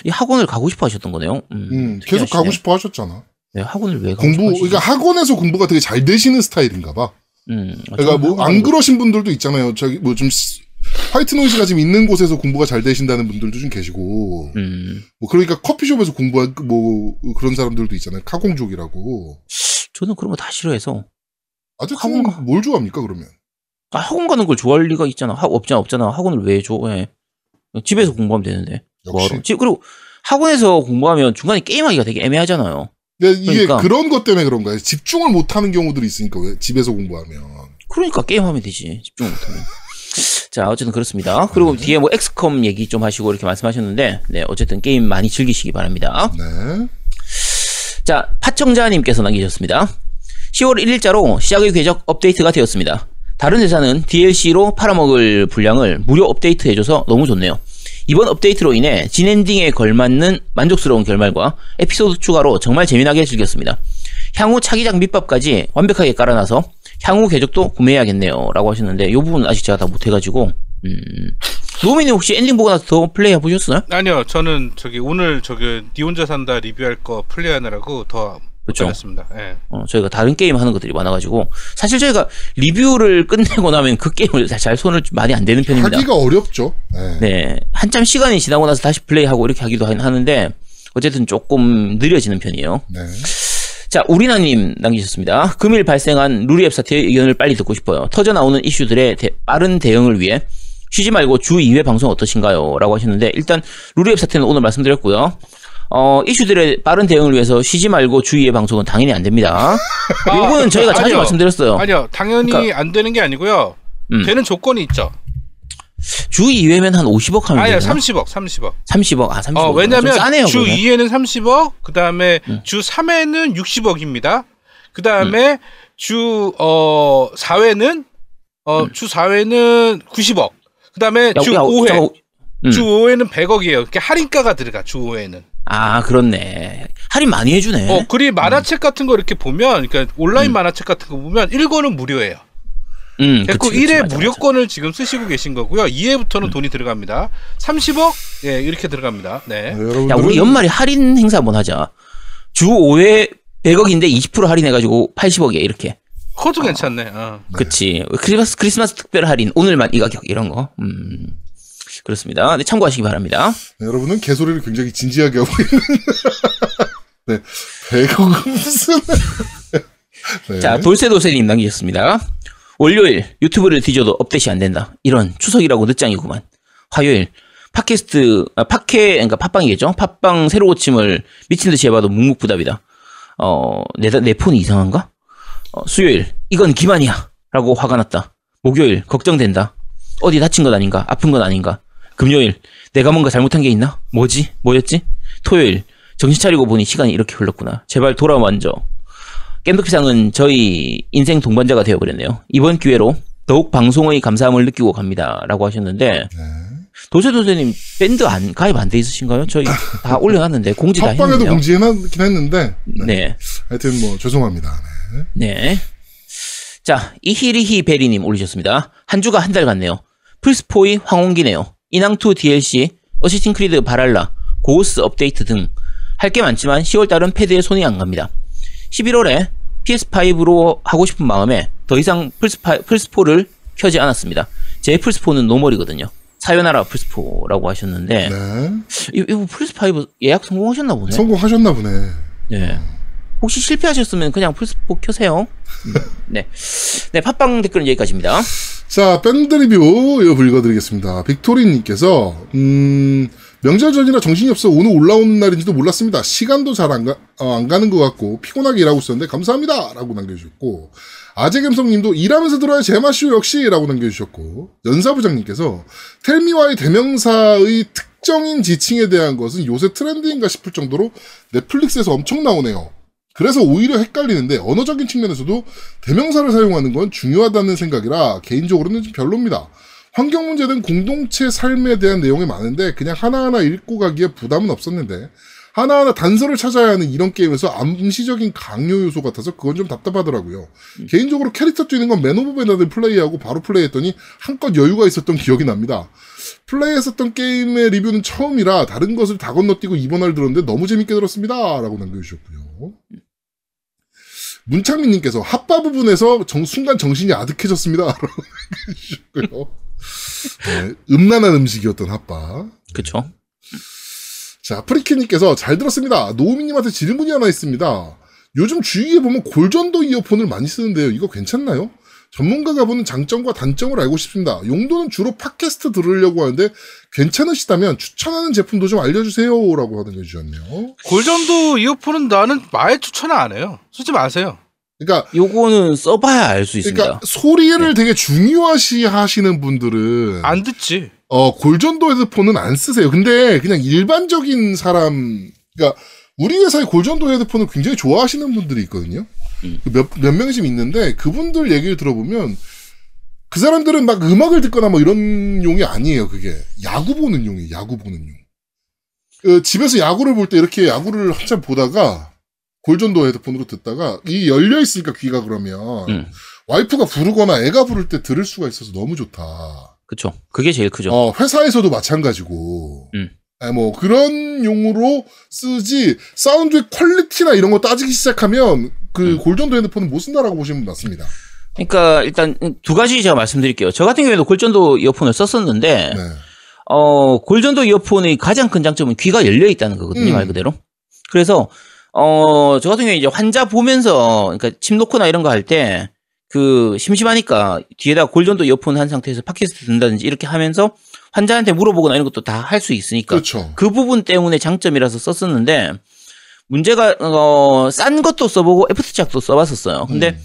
이 학원을 가고 싶어 하셨던 거네요. 음, 음, 계속. 가고 싶어 하셨잖아. 네, 학원을 왜 가고 공부? 그러니까 학원에서 공부가 되게 잘 되시는 스타일인가 봐. 음, 그러니까 뭐 안 그러신 분들도 있잖아요. 저기 뭐 좀 화이트 노이즈가 지금 있는 곳에서 공부가 잘 되신다는 분들도 좀 계시고, 음, 뭐 그러니까 커피숍에서 공부한 그뭐 그런 사람들도 있잖아요. 카공족이라고. 저는 그런 거 다 싫어해서 아저씨는 학원 뭘 좋아합니까 그러면? 아, 학원 가는 걸 좋아할 리가 있잖아. 하, 없잖아, 없잖아. 학원을 왜 좋아해? 집에서 공부하면 되는데. 뭐하러? 지- 그리고 학원에서 공부하면 중간에 게임하기가 되게 애매하잖아요. 근데 이게 그러니까. 그런 것 때문에 그런 거예요. 집중을 못 하는 경우들이 있으니까 왜 집에서 공부하면. 그러니까 게임하면 되지. 집중을 못하면. 자, 어쨌든 그렇습니다. 그리고 네. 뒤에 뭐 엑스컴 얘기 좀 하시고 이렇게 말씀하셨는데, 네, 어쨌든 게임 많이 즐기시기 바랍니다. 네. 자, 파청자님께서 남기셨습니다. 10월 1일자로 시작의 궤적 업데이트가 되었습니다. 다른 회사는 DLC로 팔아먹을 분량을 무료 업데이트 해줘서 너무 좋네요. 이번 업데이트로 인해 진엔딩에 걸맞는 만족스러운 결말과 에피소드 추가로 정말 재미나게 즐겼습니다. 향후 차기작 밑밥까지 완벽하게 깔아놔서 향후 궤적도 구매해야겠네요. 라고 하셨는데, 이 부분 아직 제가 다 못해가지고, 음. 노미님 혹시 엔딩 보고 나서 더 플레이 해보셨어요? 아니요, 저는 저기 오늘 저기 니 혼자 산다 리뷰할 거 플레이하느라고 더 그쵸. 못했습니다. 예. 어, 저희가 다른 게임 하는 것들이 많아가지고, 사실 저희가 리뷰를 끝내고 나면 그 게임을 잘 손을 좀 많이 안 대는 편입니다. 하기가 어렵죠. 네. 네. 한참 시간이 지나고 나서 다시 플레이하고 이렇게 하기도 하- 하는데, 어쨌든 조금 느려지는 편이에요. 네. 자, 우리나님 남기셨습니다. 금일 발생한 루리앱 사태의 의견을 빨리 듣고 싶어요. 터져 나오는 이슈들의 대- 빠른 대응을 위해 쉬지 말고 주 2회 방송 어떠신가요? 라고 하셨는데, 일단 루리앱 사태는 오늘 말씀드렸고요. 어, 이슈들의 빠른 대응을 위해서 쉬지 말고 주 2회 방송은 당연히 안 됩니다. 요거는 저희가 자주 아니요. 말씀드렸어요. 아니요, 당연히 그러니까- 안 되는 게 아니고요. 음. 되는 조건이 있죠. 주 2회면 한 50억 하면 되나? 30억, 30억. 30억. 아, 30억. 어, 왜냐면 싸네요, 주 그러면. 2회는 30억, 그 다음에 음. 주 3회는 60억입니다. 그 다음에 주, 어, 4회는, 어, 주 4회는 90억. 그 다음에 음. 야, 주 야, 5회. 잠깐, 음. 주 5회는 100억이에요. 그러니까 할인가가 들어가, 주 5회는. 아, 그렇네. 할인 많이 해주네. 어, 그리 만화책 같은 거 이렇게 보면, 그러니까 온라인 음. 만화책 같은 거 보면 1권은 무료예요. 음, 됐고 그치, 그치, 1회 맞아, 무료권을 지금 쓰시고 계신 거고요. 2회부터는 음. 돈이 들어갑니다. 30억? 예, 이렇게 들어갑니다. 네. 네, 맞아. 야, 여러분들은 우리 연말에 할인 행사 한번 하자. 주 5회 100억인데 20% 할인해가지고 80억이야, 이렇게. 그것도 괜찮네. 어. 그치. 크리스마스, 크리스마스 특별 할인, 오늘만 이 가격, 이런 거. 음. 그렇습니다. 네, 참고하시기 바랍니다. 네, 여러분은 개소리를 굉장히 진지하게 하고 있는. 네. 배고금 무슨. 네. 자, 돌쇠돌쇠님 남기셨습니다. 월요일 유튜브를 뒤져도 업데이트 안 된다. 이런 추석이라고 늦장이구만. 화요일 팟캐스트 아, 팟캐 그러니까 팟빵이겠죠. 팟빵 새로 고침을 미친 듯이 해봐도 묵묵부답이다. 어내 내 폰이 이상한가? 어, 수요일 이건 기만이야라고 화가 났다. 목요일 걱정된다. 어디 다친 것 아닌가? 아픈 것 아닌가? 금요일 내가 뭔가 잘못한 게 있나? 뭐지? 뭐였지? 토요일 정신 차리고 보니 시간이 이렇게 흘렀구나. 제발 돌아와줘. 겜덕비상은 저희 인생 동반자가 되어버렸네요. 이번 기회로 더욱 방송의 감사함을 느끼고 갑니다. 라고 하셨는데, 도세 도세님 밴드 안, 가입 안 돼 있으신가요? 저희 다 올려놨는데, 공지 다 팟빵에도 했는데요. 공지해놨긴 했는데. 네. 네. 하여튼 뭐, 죄송합니다. 네. 네. 자, 이히리히 베리님 올리셨습니다. 한 주가 한 달 같네요. 플스4의 황혼기네요. 인왕2 DLC, 어쌔신 크리드 발할라, 고스트 업데이트 등 할 게 많지만 10월달은 패드에 손이 안 갑니다. 11월에 PS5로 하고 싶은 마음에 더 이상 플스5, 플스4를 켜지 않았습니다. 제 플스4는 normal이거든요. 사요나라 플스4라고 하셨는데, 네. 이, 이거 플스5 예약 성공하셨나 보네. 성공하셨나 보네. 네. 혹시 실패하셨으면 그냥 플스4 켜세요. 음, 네. 네, 팟빵 댓글은 여기까지입니다. 자, 밴드 리뷰 이거 읽어드리겠습니다. 빅토리님께서 음, 명절 전이라 정신이 없어 오늘 올라오는 날인지도 몰랐습니다. 시간도 잘안 가, 어, 안 가는 것 같고 피곤하게 일하고 있었는데 감사합니다. 라고 남겨주셨고 아재갬성님도 일하면서 들어야 제맛이오 역시 라고 남겨주셨고 연사부장님께서 텔미와의 대명사의 특정인 지칭에 대한 것은 요새 트렌드인가 싶을 정도로 넷플릭스에서 엄청 나오네요. 그래서 오히려 헷갈리는데 언어적인 측면에서도 대명사를 사용하는 건 중요하다는 생각이라 개인적으로는 좀 별로입니다. 환경 문제 등 공동체 삶에 대한 내용이 많은데 그냥 하나하나 읽고 가기에 부담은 없었는데 하나하나 단서를 찾아야 하는 이런 게임에서 암시적인 강요 요소 같아서 그건 좀 답답하더라고요. 개인적으로 캐릭터 뛰는 건 맨 오브 메단을 플레이하고 바로 플레이했더니 한껏 여유가 있었던 기억이 납니다. 플레이했었던 게임의 리뷰는 처음이라 다른 것을 다 건너뛰고 이 부분만 들었는데 너무 재밌게 들었습니다. 라고 남겨주셨고요. 문창민님께서 핫바 부분에서 정- 순간 정신이 아득해졌습니다. 네, 음란한 음식이었던 핫바. 그쵸? 자, 프리키님께서 잘 들었습니다. 노우미님한테 질문이 하나 있습니다. 요즘 주위에 보면 골전도 이어폰을 많이 쓰는데요. 이거 괜찮나요? 전문가가 보는 장점과 단점을 알고 싶습니다. 용도는 주로 팟캐스트 들으려고 하는데 괜찮으시다면 추천하는 제품도 좀 알려주세요. 라고 하는 거 주셨네요. 골전도 이어폰은 나는 아예 추천 안 해요. 쓰지 마세요. 그러니까, 요거는 써봐야 알 수 있습니다. 그러니까 소리를 되게 중요시 하시는 분들은 안 듣지. 어, 골전도 헤드폰은 안 쓰세요. 근데 그냥 일반적인 사람, 그러니까 우리 회사의 골전도 헤드폰을 굉장히 좋아하시는 분들이 있거든요. 음. 몇, 몇 명씩 있는데 그분들 얘기를 들어보면 그그 사람들은 막 음악을 듣거나 뭐 이런 용이 아니에요. 그게 야구 보는 용이에요. 야구 보는 용. 그 집에서 야구를 볼 때 이렇게 야구를 한참 보다가 골전도 헤드폰으로 듣다가 이 열려 있으니까 귀가 그러면 음. 와이프가 부르거나 애가 부를 때 들을 수가 있어서 너무 좋다. 그쵸. 그게 제일 크죠. 어, 회사에서도 마찬가지고. 음. 아, 뭐 그런 용으로 쓰지 사운드의 퀄리티나 이런 거 따지기 시작하면 그 음. 골전도 핸드폰은 못 쓴다라고 보시면 맞습니다. 그러니까 일단 두 가지 제가 말씀드릴게요. 저 같은 경우에도 골전도 이어폰을 썼었는데 네. 어, 골전도 이어폰의 가장 큰 장점은 귀가 열려 있다는 거거든요, 음. 말 그대로. 그래서 어, 저 같은 경우에 이제 환자 보면서 그러니까 침 놓거나 이런 거 할 때 그 심심하니까 뒤에다 골전도 이어폰 한 상태에서 팟캐스트 듣는다든지 이렇게 하면서 환자한테 물어보거나 이런 것도 다 할 수 있으니까 그렇죠. 그 부분 때문에 장점이라서 썼었는데 문제가 어, 싼 것도 써보고 FT 짝도 써봤었어요. 근데 음.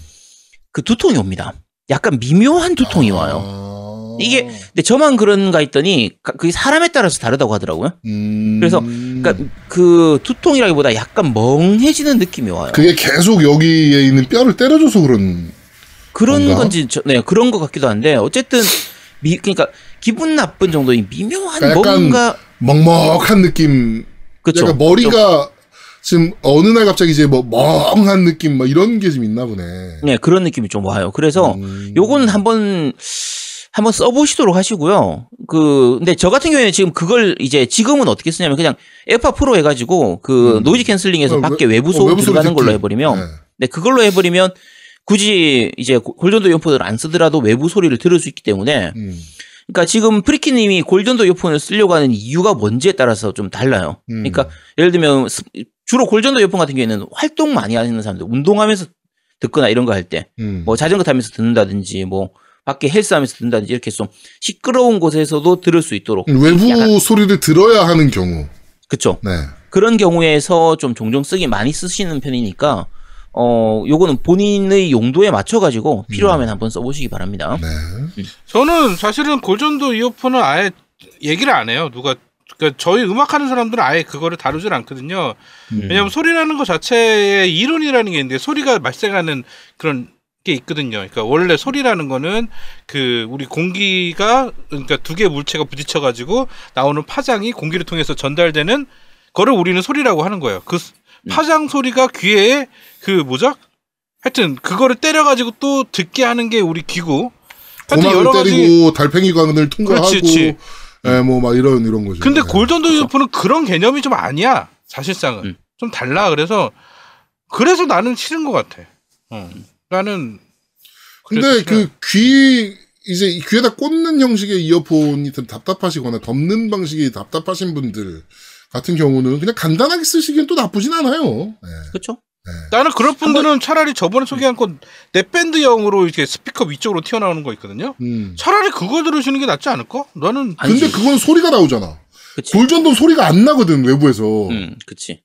그 두통이 옵니다. 약간 미묘한 두통이 와요. 아. 이게 근데 저만 그런가 했더니 가- 그게 사람에 따라서 다르다고 하더라고요. 음. 그래서 그러니까 그 두통이라기보다 약간 멍해지는 느낌이 와요. 그게 계속 여기에 있는 뼈를 때려줘서 그런 그런 뭔가? 건지 저, 네 그런 것 같기도 한데 어쨌든 미 그러니까 기분 나쁜 정도의 미묘한 그러니까 뭔가 먹먹한 느낌. 그쵸. 약간 머리가 지금 어느 날 갑자기 이제 뭐 멍한 느낌 막 이런 게 좀 있나 보네. 네 그런 느낌이 좀 와요. 그래서 음. 요거는 한번 한번 써보시도록 하시고요. 그 근데 저 같은 경우에는 지금 그걸 이제 지금은 어떻게 쓰냐면 그냥 에어팟 프로 해가지고 그 음. noise canceling에서 어, 밖에 외- 외부 어, 소음 외부 소리 들어가는 걸로. 해버리면 네. 네, 그걸로 해버리면 굳이 이제 고- 골전도 이어폰을 안 쓰더라도 외부 소리를 들을 수 있기 때문에 음. 그러니까 지금 프리키님이 골전도 이어폰을 쓰려고 하는 이유가 뭔지에 따라서 좀 달라요. 음. 그러니까 예를 들면 스- 주로 골전도 이어폰 같은 경우에는 활동 많이 하는 사람들, 운동하면서 듣거나 이런 거 할 때, 음. 뭐 자전거 타면서 듣는다든지, 뭐 밖에 헬스하면서 듣는다든지 이렇게 좀 시끄러운 곳에서도 들을 수 있도록 음, 외부 약간- 소리를 들어야 하는 경우. 그쵸. 네. 그런 경우에서 좀 종종 쓰기 많이 쓰시는 편이니까 어 요거는 본인의 용도에 맞춰가지고 필요하면 한번 써보시기 바랍니다. 네. 저는 사실은 골전도 이어폰은 아예 얘기를 안 해요. 누가 그러니까 저희 음악하는 사람들은 아예 그거를 다루질 않거든요. 음. 왜냐하면 소리라는 것 자체의 이론이라는 게 있는데 소리가 발생하는 그런 게 있거든요. 그러니까 원래 소리라는 거는 그 우리 공기가 그러니까 두 개의 물체가 부딪혀 가지고 나오는 파장이 공기를 통해서 전달되는 거를 우리는 소리라고 하는 거예요. 그 스- 음. 파장 소리가 귀에 그 뭐죠? 하여튼 그거를 때려 가지고 또 듣게 하는 게 우리 귀고. 하여튼 고막을 때리고 달팽이 관을 통과하고 그렇지. 예, 뭐막 이런 이런 거죠. 근데 네. 골전도 이어폰은 그런 개념이 좀 아니야. 사실상은 음. 좀 달라. 그래서 그래서 나는 싫은 것 같아. 어. 나는 근데 그래서 그귀 이제 귀에다 꽂는 형식의 이어폰이 좀 답답하시거나 덮는 방식이 답답하신 분들 같은 경우는 그냥 간단하게 쓰시기엔 또 나쁘진 않아요. 네. 그렇죠? 나는 그런 분들은 차라리 저번에 소개한 건 neckband형으로 이렇게 스피커 위쪽으로 튀어나오는 거 있거든요. 음. 차라리 그걸 들으시는 게 낫지 않을까? 나는 아니지. 근데 그건 소리가 나오잖아. 그치. 골전도 소리가 안 나거든 외부에서 음, 그치.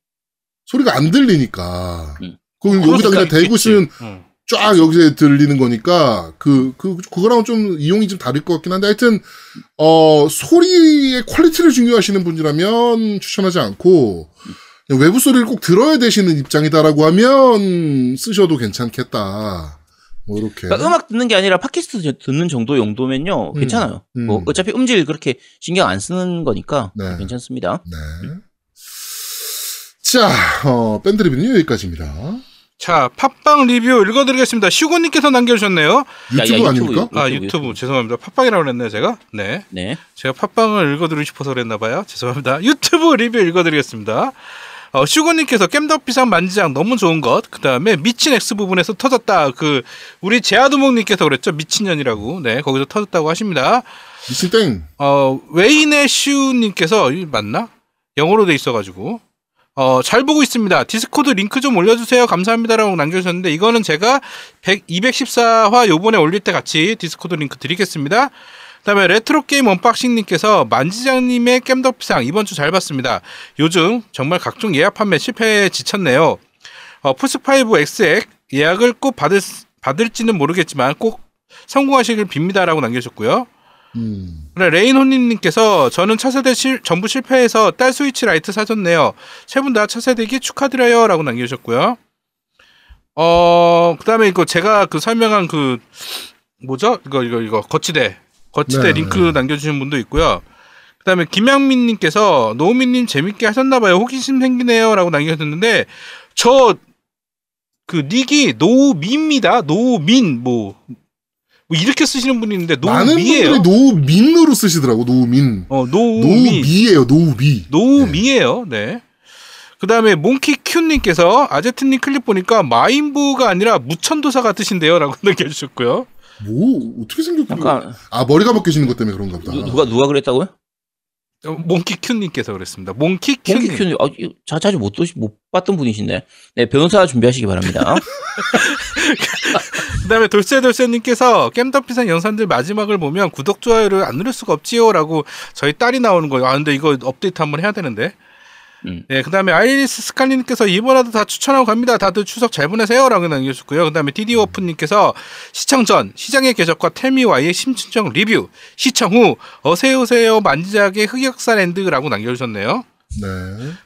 소리가 안 들리니까. 음. 그 여기다 그러니까 그냥 대고 있겠지. 있으면 응. 쫙 여기서 들리는 거니까 그, 그, 그거랑 좀 이용이 좀 다를 것 같긴 한데 하여튼, 어, 소리의 quality를 중요하시는 분이라면 추천하지 않고, 외부 소리를 꼭 들어야 되시는 입장이다라고 하면 쓰셔도 괜찮겠다. 뭐, 이렇게. 그러니까 음악 듣는 게 아니라 팟캐스트 저- 듣는 정도 용도면요 음. 괜찮아요. 음. 뭐 어차피 음질 그렇게 신경 안 쓰는 거니까 네. 괜찮습니다. 네. 자, 어, 밴드 리뷰는 여기까지입니다. 자 팟빵 리뷰 읽어드리겠습니다. 슈고님께서 남겨주셨네요. 야, 유튜브 야, 아닙니까? 유튜브. 아 유튜브 죄송합니다. 팟빵이라고 그랬네요 제가. 네. 네. 제가 팟빵을 읽어드리고 싶어서 그랬나봐요. 죄송합니다. 유튜브 리뷰 읽어드리겠습니다. 어, 슈고님께서 겜덕비상 만지장 너무 좋은 것. 그 다음에 미친 X 부분에서 터졌다. 그, 우리 제아두목님께서 그랬죠. 미친년이라고. 네, 거기서 터졌다고 하십니다. 미친 땡. 어, 웨이네 슈님께서, 이 맞나? 영어로 돼 있어가지고. 어, 잘 보고 있습니다. 디스코드 링크 좀 올려주세요. 감사합니다라고 남겨주셨는데, 이거는 제가 100, 214화 요번에 올릴 때 같이 디스코드 링크 드리겠습니다. 그 다음에 레트로 게임 언박싱님께서 만지장님의 겜덕비상 이번 주 잘 봤습니다. 요즘 정말 각종 예약 판매 실패에 지쳤네요. 어, 플스5 XX 예약을 꼭 받을, 받을지는 모르겠지만 꼭 성공하시길 빕니다라고 남겨주셨고요. 음. 그래, 레인호님께서 저는 차세대 실, 전부 실패해서 딸 스위치 라이트 사줬네요. 세 분 다 차세대기 축하드려요. 라고 남겨주셨고요. 어, 그 다음에 이거 제가 그 설명한 그, 뭐죠? 이거 이거 이거 거치대 거치대 네, 링크 네. 남겨주신 분도 있고요. 그 다음에 김양민님께서 노우미님 재밌게 하셨나봐요. 호기심 생기네요 라고 남겨주셨는데 저 그 닉이 노우미입니다. 노우민 뭐, 뭐 이렇게 쓰시는 분이 있는데 노우미예요. 분들이 노민으로 쓰시더라고 노민. 어 노우미 노미예요 노미. 노우미예요. 네. 그다음에 몽키 큐님께서 아제트님 클립 보니까 마인부우가 아니라 무천도사가 뜻인데요라고 남겨주셨고요. 뭐 어떻게 생겼길래? 약간 아 머리가 벗겨지는 것 때문에 그런가 보다. 누- 누가 누가 그랬다고요? 어, 몽키 큐님께서 그랬습니다. 몽키 큐님. 몽키 큐님, 아, 자, 자주 못, 못 봤던 분이신데. 네, 변호사 준비하시기 바랍니다. 그다음에 돌쇠돌쇠님께서 겜덕비상 영상들 마지막을 보면 구독 좋아요를 안 누를 수가 없지요라고 저희 딸이 나오는 거예요. 아 근데 이거 업데이트 한번 해야 되는데. 음. 네, 그 다음에 아이리스 스칼리님께서 이번에도 다 추천하고 갑니다. 다들 추석 잘 보내세요 라고 남겨주셨고요. 그 다음에 디디워프님께서 시청 전 시장의 궤적과 텔미와의 심층적 리뷰, 시청 후 어세요 오세요 만지작의 흑역사랜드라고 남겨주셨네요. 네.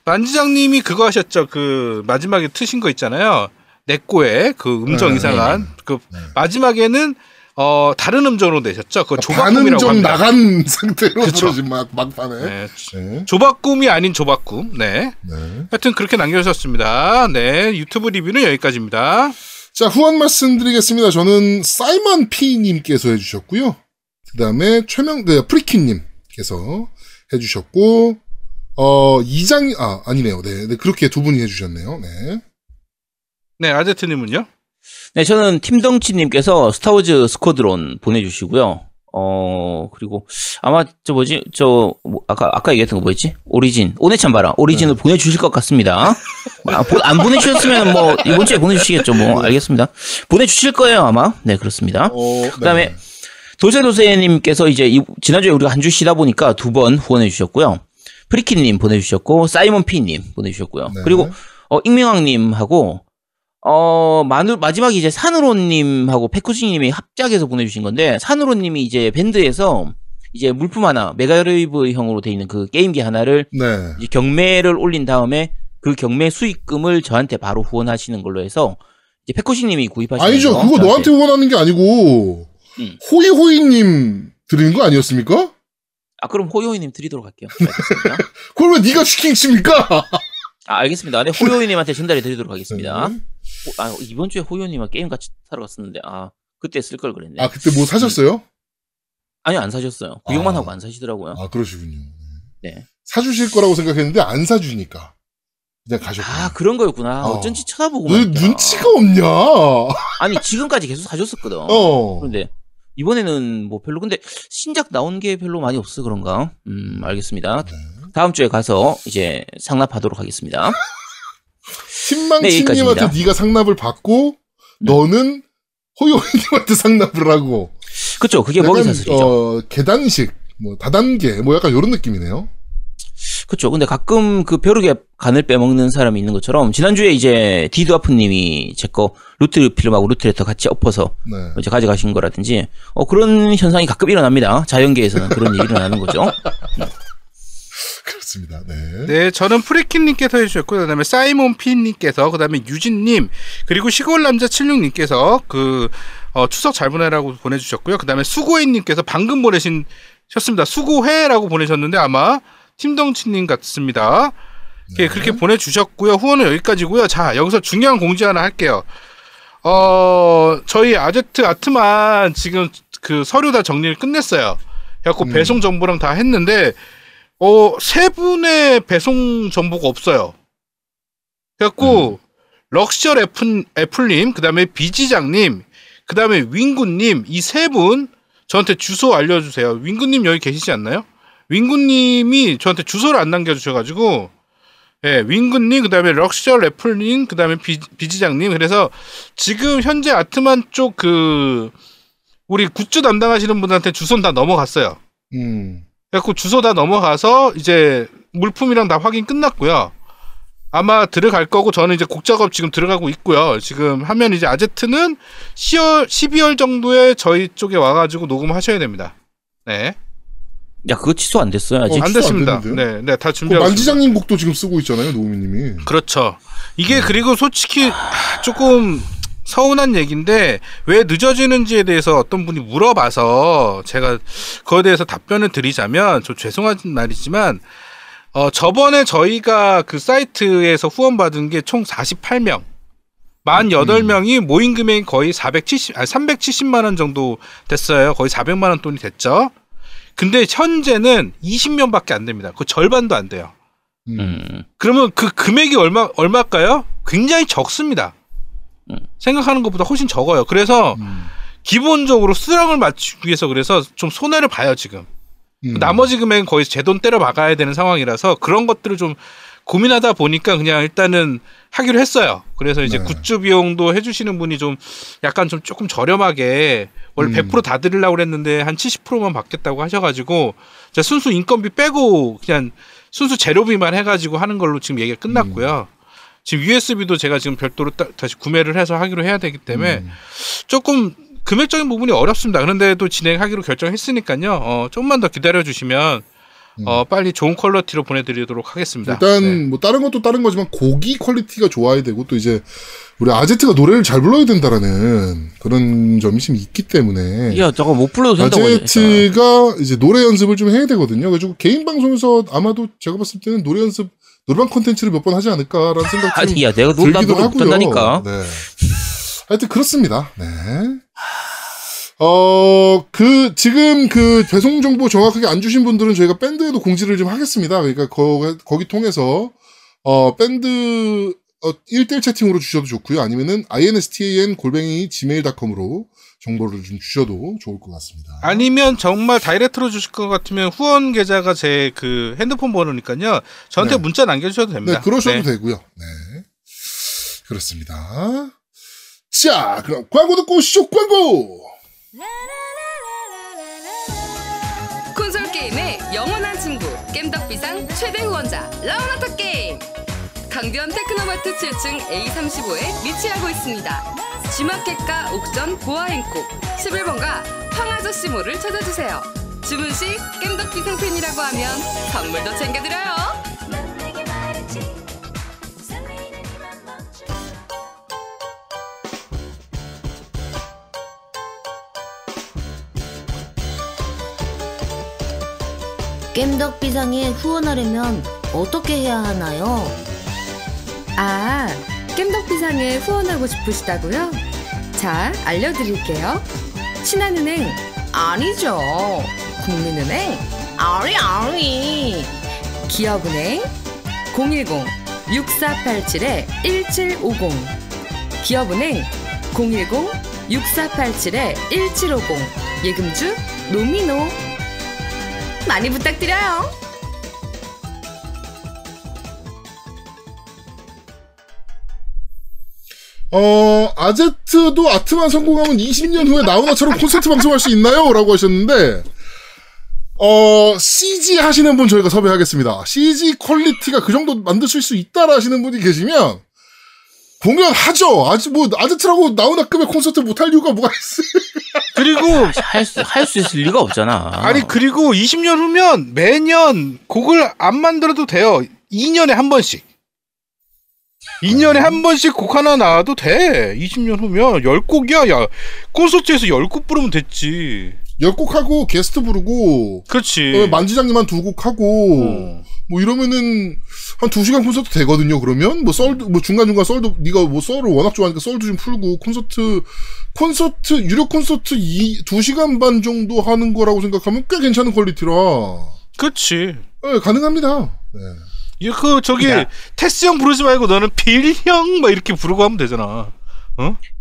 만지장님이 그거 하셨죠. 그 마지막에 트신 거 있잖아요. 내꼬의 그 음정 네, 이상한 그 네. 마지막에는 어 다른 음정으로 내셨죠. 그 반은 조바꿈이라고 좀 합니다. 나간 상태로 막 막판에. 네. 네. 조바꿈이 아닌 조바꿈. 네. 네. 하여튼 그렇게 남겨주셨습니다. 네. 유튜브 리뷰는 여기까지입니다. 자, 후원 말씀드리겠습니다. 저는 사이먼 P님께서 해주셨고요. 그 다음에 최명, 네, 프리키님께서 해주셨고, 어, 이장, 아, 아니네요. 네, 네, 그렇게 두 분이 해주셨네요. 네. 네. 아제트님은요? 네, 저는 팀덩치님께서 스타워즈 스쿼드론 보내주시고요. 어, 그리고 아마 저 뭐지, 저, 뭐, 아까, 아까 얘기했던 거 뭐였지? 오리진. 오네찬 바람. 오리진을 보내주실 것 같습니다. 아, 보- 안 보내주셨으면 뭐, 이번 주에 보내주시겠죠. 뭐, 알겠습니다. 보내주실 거예요, 아마. 네, 그렇습니다. 어, 그다음에 네. 도세도세님께서 이제 이- 지난주에 우리가 한 주 쉬다 보니까 두 번 후원해 주셨고요. 프리키님 보내주셨고 사이먼 피님 보내주셨고요. 네. 그리고 어, 익명왕님하고 어 마누, 마지막에 이제 산으로님하고 페쿠시님이 합작해서 보내주신 건데 산으로님이 이제 밴드에서 이제 물품 하나 메가레이브 형으로 돼 있는 그 게임기 하나를 네. 이제 경매를 올린 다음에 그 경매 수익금을 저한테 바로 후원하시는 걸로 해서 이제 페쿠시님이 구입하시는 아니죠. 거 그거 저한테. 너한테 후원하는 게 아니고, 음. 호이호이님 드리는 거 아니었습니까? 아 그럼 호요이님 드리도록 할게요. 알겠습니다. 그걸 왜 네가 시킹 칩니까? 아, 알겠습니다. 네, 호요이님한테 전달해 드리도록 하겠습니다. 네. 호- 아, 이번 주에 호요님과 게임 같이 사러 갔었는데, 아, 그때 쓸 걸 그랬네. 아, 그때 뭐 사셨어요? 아니요, 안 사셨어요. 구경만 아. 하고 안 사시더라고요. 아, 그러시군요. 네. 사주실 거라고 생각했는데 안 사주니까. 그냥 가셨구나. 아, 그런 거였구나. 어. 어쩐지 쳐다보고. 너 말이야. 눈치가 없냐? 아니, 지금까지 계속 사줬었거든. 어. 그런데, 이번에는 뭐 별로, 근데 신작 나온 게 별로 많이 없어 그런가? 음, 알겠습니다. 네. 다음 주에 가서 이제 상납하도록 하겠습니다. 신망치님한테 네. 네가 상납을 받고 너는 호요이님한테 상납을 하고 그쵸, 그게 먹이 사슬이죠. 어, 계단식 뭐 다단계 뭐 약간 이런 느낌이네요. 그쵸. 근데 가끔 그 벼룩에 간을 빼먹는 사람이 있는 것처럼, 지난주에 이제 디드아프님이 제 거 루트 필름하고 루트레터 같이 엎어서 네. 이제 가져가신 거라든지, 어, 그런 현상이 가끔 일어납니다. 자연계에서는 그런 일이 일어나는 거죠. 그렇습니다. 네. 네, 저는 프리킨님께서 해주셨고, 그 다음에 사이몬 피님께서, 그 다음에 유진님, 그리고 시골남자 76님께서 그, 어, 추석 잘 보내라고 보내주셨고요. 그 다음에 수고해님께서 방금 보내신, 셨습니다. 수고해라고 보내셨는데 아마 팀덩치님 같습니다. 예, 그렇게 보내주셨고요. 후원은 여기까지고요. 자, 여기서 중요한 공지 하나 할게요. 어, 저희 아제트 아트만 지금 그 서류 다 정리를 끝냈어요. 그래갖고 음. 배송 정보랑 다 했는데, 어, 세 분의 배송 정보가 없어요. 그래갖고, 럭셔 애플, 애플님, 그 다음에 비지장님, 그 다음에 윙구님, 이 세 분, 저한테 주소 알려주세요. 윙구님 여기 계시지 않나요? 윙구님이 저한테 주소를 안 남겨주셔가지고, 예, 윙구님, 그 다음에 럭셔 애플님, 그 다음에 비, 비지장님. 그래서 지금 현재 아트만 쪽 그, 우리 굿즈 담당하시는 분한테 주소는 다 넘어갔어요. 음. 그래갖고 주소 다 넘어가서 이제 물품이랑 다 확인 끝났고요. 아마 들어갈 거고 저는 이제 곡 작업 지금 들어가고 있고요. 지금 하면 이제 아제트는 10월 12월 정도에 저희 쪽에 와가지고 녹음하셔야 됩니다. 네, 야, 그거 취소 안 됐어요, 아직. 어, 안 취소 안 됐습니다. 됐는데요? 네, 네, 다그 준비하고 있습니다. 만지장님 곡도 지금 쓰고 있잖아요, 노우미님이. 그렇죠. 이게 그리고 솔직히 하, 조금 서운한 얘기인데 왜 늦어지는지에 대해서 어떤 분이 물어봐서 제가 그거에 대해서 답변을 드리자면 좀 죄송한 말이지만 어 저번에 저희가 그 사이트에서 후원 받은 게 총 48명. 48명이 모인 금액이 거의 470, 아, 370만 원 정도 됐어요. 거의 400만 원 돈이 됐죠. 근데 현재는 20명밖에 안 됩니다. 그 절반도 안 돼요. 음. 음. 그러면 그 금액이 얼마 얼마일까요? 굉장히 적습니다. 음. 생각하는 것보다 훨씬 적어요. 그래서 음. 기본적으로 수량을 맞추기 위해서 그래서 좀 손해를 봐요 지금. 음. 나머지 금액은 거의 제 돈 때려 박아야 되는 상황이라서 그런 것들을 좀 고민하다 보니까 그냥 일단은 하기로 했어요. 그래서 이제 네. 굿즈 비용도 해주시는 분이 좀 약간 좀 조금 저렴하게 원래 음. 100%다 드리려고 그랬는데 한 70%만 받겠다고 하셔가지고 순수 인건비 빼고 그냥 순수 재료비만 해가지고 하는 걸로 지금 얘기가 끝났고요. 지금 USB도 제가 지금 별도로 따- 다시 구매를 해서 하기로 해야 되기 때문에 음. 조금 금액적인 부분이 어렵습니다. 그런데도 진행하기로 결정했으니까요. 어, 조금만 더 기다려 주시면 어, 빨리 좋은 퀄리티로 보내드리도록 하겠습니다. 일단 네. 뭐 다른 것도 다른 거지만 곡이 퀄리티가 좋아야 되고 또 이제 우리 아제트가 노래를 잘 불러야 된다라는 그런 점이 좀 있기 때문에 야, 저거 못 불러도 된다고. 아제트가 이제 노래 연습을 좀 해야 되거든요. 그래가지고 개인 방송에서 아마도 제가 봤을 때는 노래 연습 노래방 콘텐츠를 몇 번 하지 않을까라는 생각이 좀 아니, 야, 내가 노래 들기도 노래 하고요. 못한다니까. 네. 하여튼 그렇습니다. 네. 어, 그, 지금 그 배송 정보 정확하게 안 주신 분들은 저희가 밴드에도 공지를 좀 하겠습니다. 그러니까 거, 거기 통해서, 어, 밴드, 어, 1대1 채팅으로 주셔도 좋고요. 아니면은 instan 골뱅이 gmail.com으로 정보를 좀 주셔도 좋을 것 같습니다. 아니면 정말 다이렉트로 주실 것 같으면 후원 계좌가 제 그 핸드폰 번호니까요. 저한테 네. 문자 남겨주셔도 됩니다. 네, 그러셔도 네. 되고요. 네. 그렇습니다. 자, 그럼 광고 듣고 오시죠, 광고! 콘솔 게임의 영원한 친구 겜덕비상 최대 후원자 라운하터 게임 강변 테크노마트 7층 A35에 위치하고 있습니다. G마켓과 옥션 보아행콕 11번가 황아저씨몰을 찾아주세요. 주문 시 겜덕비상 팬이라고 하면 선물도 챙겨드려요. 겜덕 비상에 후원하려면 어떻게 해야 하나요? 아, 겜덕비상에 후원하고 싶으시다고요? 자, 알려드릴게요. 신한은행 아니죠. 국민은행 아리 아리. 기업은행 010-6487-1750 기업은행 010-6487-1750 예금주 노미노 많이 부탁드려요. 어, 아제트도 아트만 성공하면 20년 후에 나훈아처럼 콘서트 방송할 수 있나요? 라고 하셨는데, 어, CG 하시는 분 저희가 섭외하겠습니다. CG 퀄리티가 그 정도 만드실 수 있다라 하시는 분이 계시면, 공연하죠! 아직 뭐, 아제트라고 나훈아급의 콘서트 못할 이유가 뭐가 있어요? 그리고 할 수 할 수 있을 리가 없잖아. 아니 그리고 20년 후면 매년 곡을 안 만들어도 돼요. 2년에 한 번씩. 2년에 한 번씩 곡 하나 나와도 돼. 20년 후면 10곡이야. 야, 콘서트에서 10곡 부르면 됐지. 열곡하고 게스트 부르고, 그렇지. 그다음에 만지장님 한 두 곡 하고, 어. 뭐 이러면은 한두 시간 콘서트 되거든요. 그러면 뭐 썰도 뭐 중간 중간 썰도 네가 뭐 썰을 워낙 좋아하니까 썰도 좀 풀고 콘서트 콘서트 유료 콘서트 이 두 시간 반 정도 하는 거라고 생각하면 꽤 괜찮은 퀄리티라 그렇지. 네, 가능합니다. 네. 이 그 저기 야. 테스 형 부르지 말고 너는 빌 형 막 이렇게 부르고 하면 되잖아.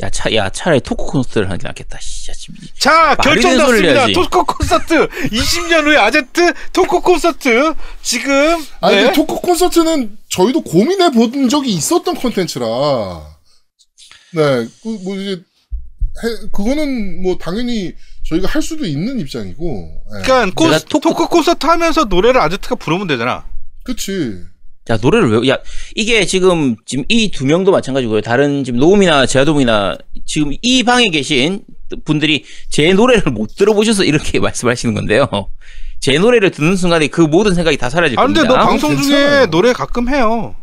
야, 차, 야, 차라리 토크 콘서트를 하지 않겠다. 씨, 야, 지금 자, 결정 났습니다. 토크 콘서트 20년 후에 아제트 토크 콘서트 지금 아니 네. 토크 콘서트는 저희도 고민해 본 적이 있었던 콘텐츠라 네, 그, 뭐 이제 해- 그거는 뭐 당연히 저희가 할 수도 있는 입장이고, 네. 그러니까 콘. 토크- 콘서트 하면서 노래를 아제트가 부르면 되잖아. 그치. 야, 노래를 왜, 야, 이게 지금, 지금 이 두 명도 마찬가지고요. 다른 지금 노움이나 제아도움이나 지금 이 방에 계신 분들이 제 노래를 못 들어보셔서 이렇게 말씀하시는 건데요. 제 노래를 듣는 순간에 그 모든 생각이 다 사라질 아 근데 겁니다. 너 방송 중에. 노래 가끔 해요.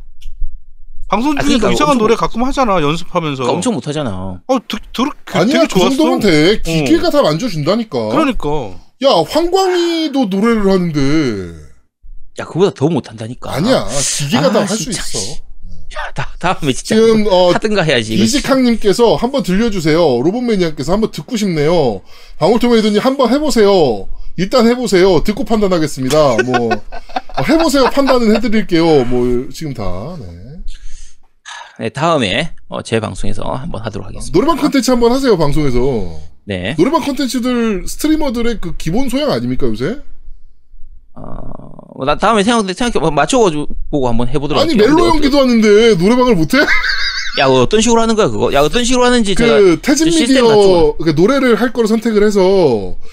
방송 아, 중에도 그러니까 이상한 엄청 노래 가끔 하잖아 연습하면서. 그러니까 엄청 못 하잖아. 어, 드, 드, 그, 아니야, 되게 그 좋았어. 정도면 돼. 기계가 다 만져준다니까. 그러니까. 야, 황광이도 노래를 하는데. 야 그보다 더 못한다니까. 아니야, 기계가 아, 다할 수 있어. 씨. 야, 다, 다음에 진짜 지금, 어, 하든가 해야지. 이식항님께서 한번 들려주세요. 로봇매니아께서 한번 듣고 싶네요. 방울토메이드님 한번 해보세요. 일단 해보세요. 듣고 판단하겠습니다. 뭐 어, 해보세요. 판단은 해드릴게요. 뭐 지금 다. 네. 네, 다음에 어, 제 방송에서 한번 하도록 하겠습니다. 노래방 컨텐츠 한번 하세요. 방송에서. 네. 노래방 컨텐츠들 스트리머들의 그 기본 소양 아닙니까 요새? 어, 나 다음에 생각 생각 맞춰가지고 보고 한번 해보도록 아니 할게요. 멜로 연기도 하는데 노래방을 못해? 야, 어떤 식으로 하는 거야, 그거? 야, 어떤 식으로 하는지 제가 그 태진 시스템 미디어. 그 노래를 할 거를 선택을 해서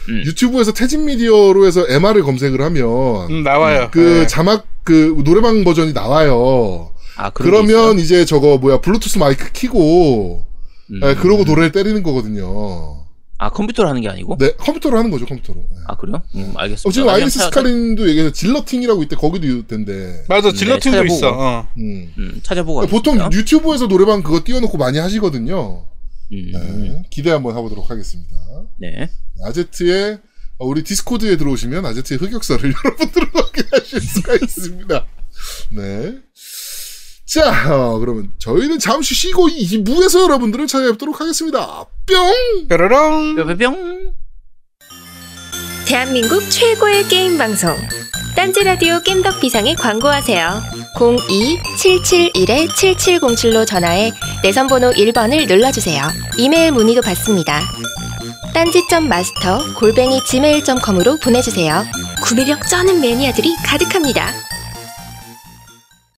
음. 유튜브에서 태진 미디어로 해서 MR을 검색을 하면 음, 나와요. 그 네. 자막 그 노래방 버전이 나와요. 아, 그러면? 이제 저거 뭐야 블루투스 마이크 키고 음. 예, 그러고 노래를 때리는 거거든요. 아, 컴퓨터로 하는 게 아니고? 네 컴퓨터로 하는 거죠 컴퓨터로. 예. 아, 그래요? 음, 알겠습니다. 어, 지금 아이리스 스카린도 얘기해서 질러팅이라고 있대 거기도 있던데. 맞아, 네, 질러팅도 찾아보고. 있어. 어. 음. 음, 찾아보고 보통 하겠습니다. 유튜브에서 노래방 그거 띄워놓고 많이 하시거든요. 음, 네, 기대 한번 해보도록 하겠습니다. 네. 아제트의 어, 우리 디스코드에 들어오시면 아제트의 흑역사를 여러분들은 확인하실 수가 있습니다. 네. 자, 어, 그러면 저희는 잠시 쉬고 2부에서 여러분들을 찾아뵙도록 하겠습니다. 뿅! 뾰로롱. 뿅뿅뿅. 대한민국 최고의 게임 방송 딴지라디오 겜덕 비상에 광고하세요 02-771-7707로 전화해 내선번호 1번을 눌러주세요 이메일 문의도 받습니다 딴지점 마스터 골뱅이 gmail.com으로 보내주세요 구매력 쩌는 매니아들이 가득합니다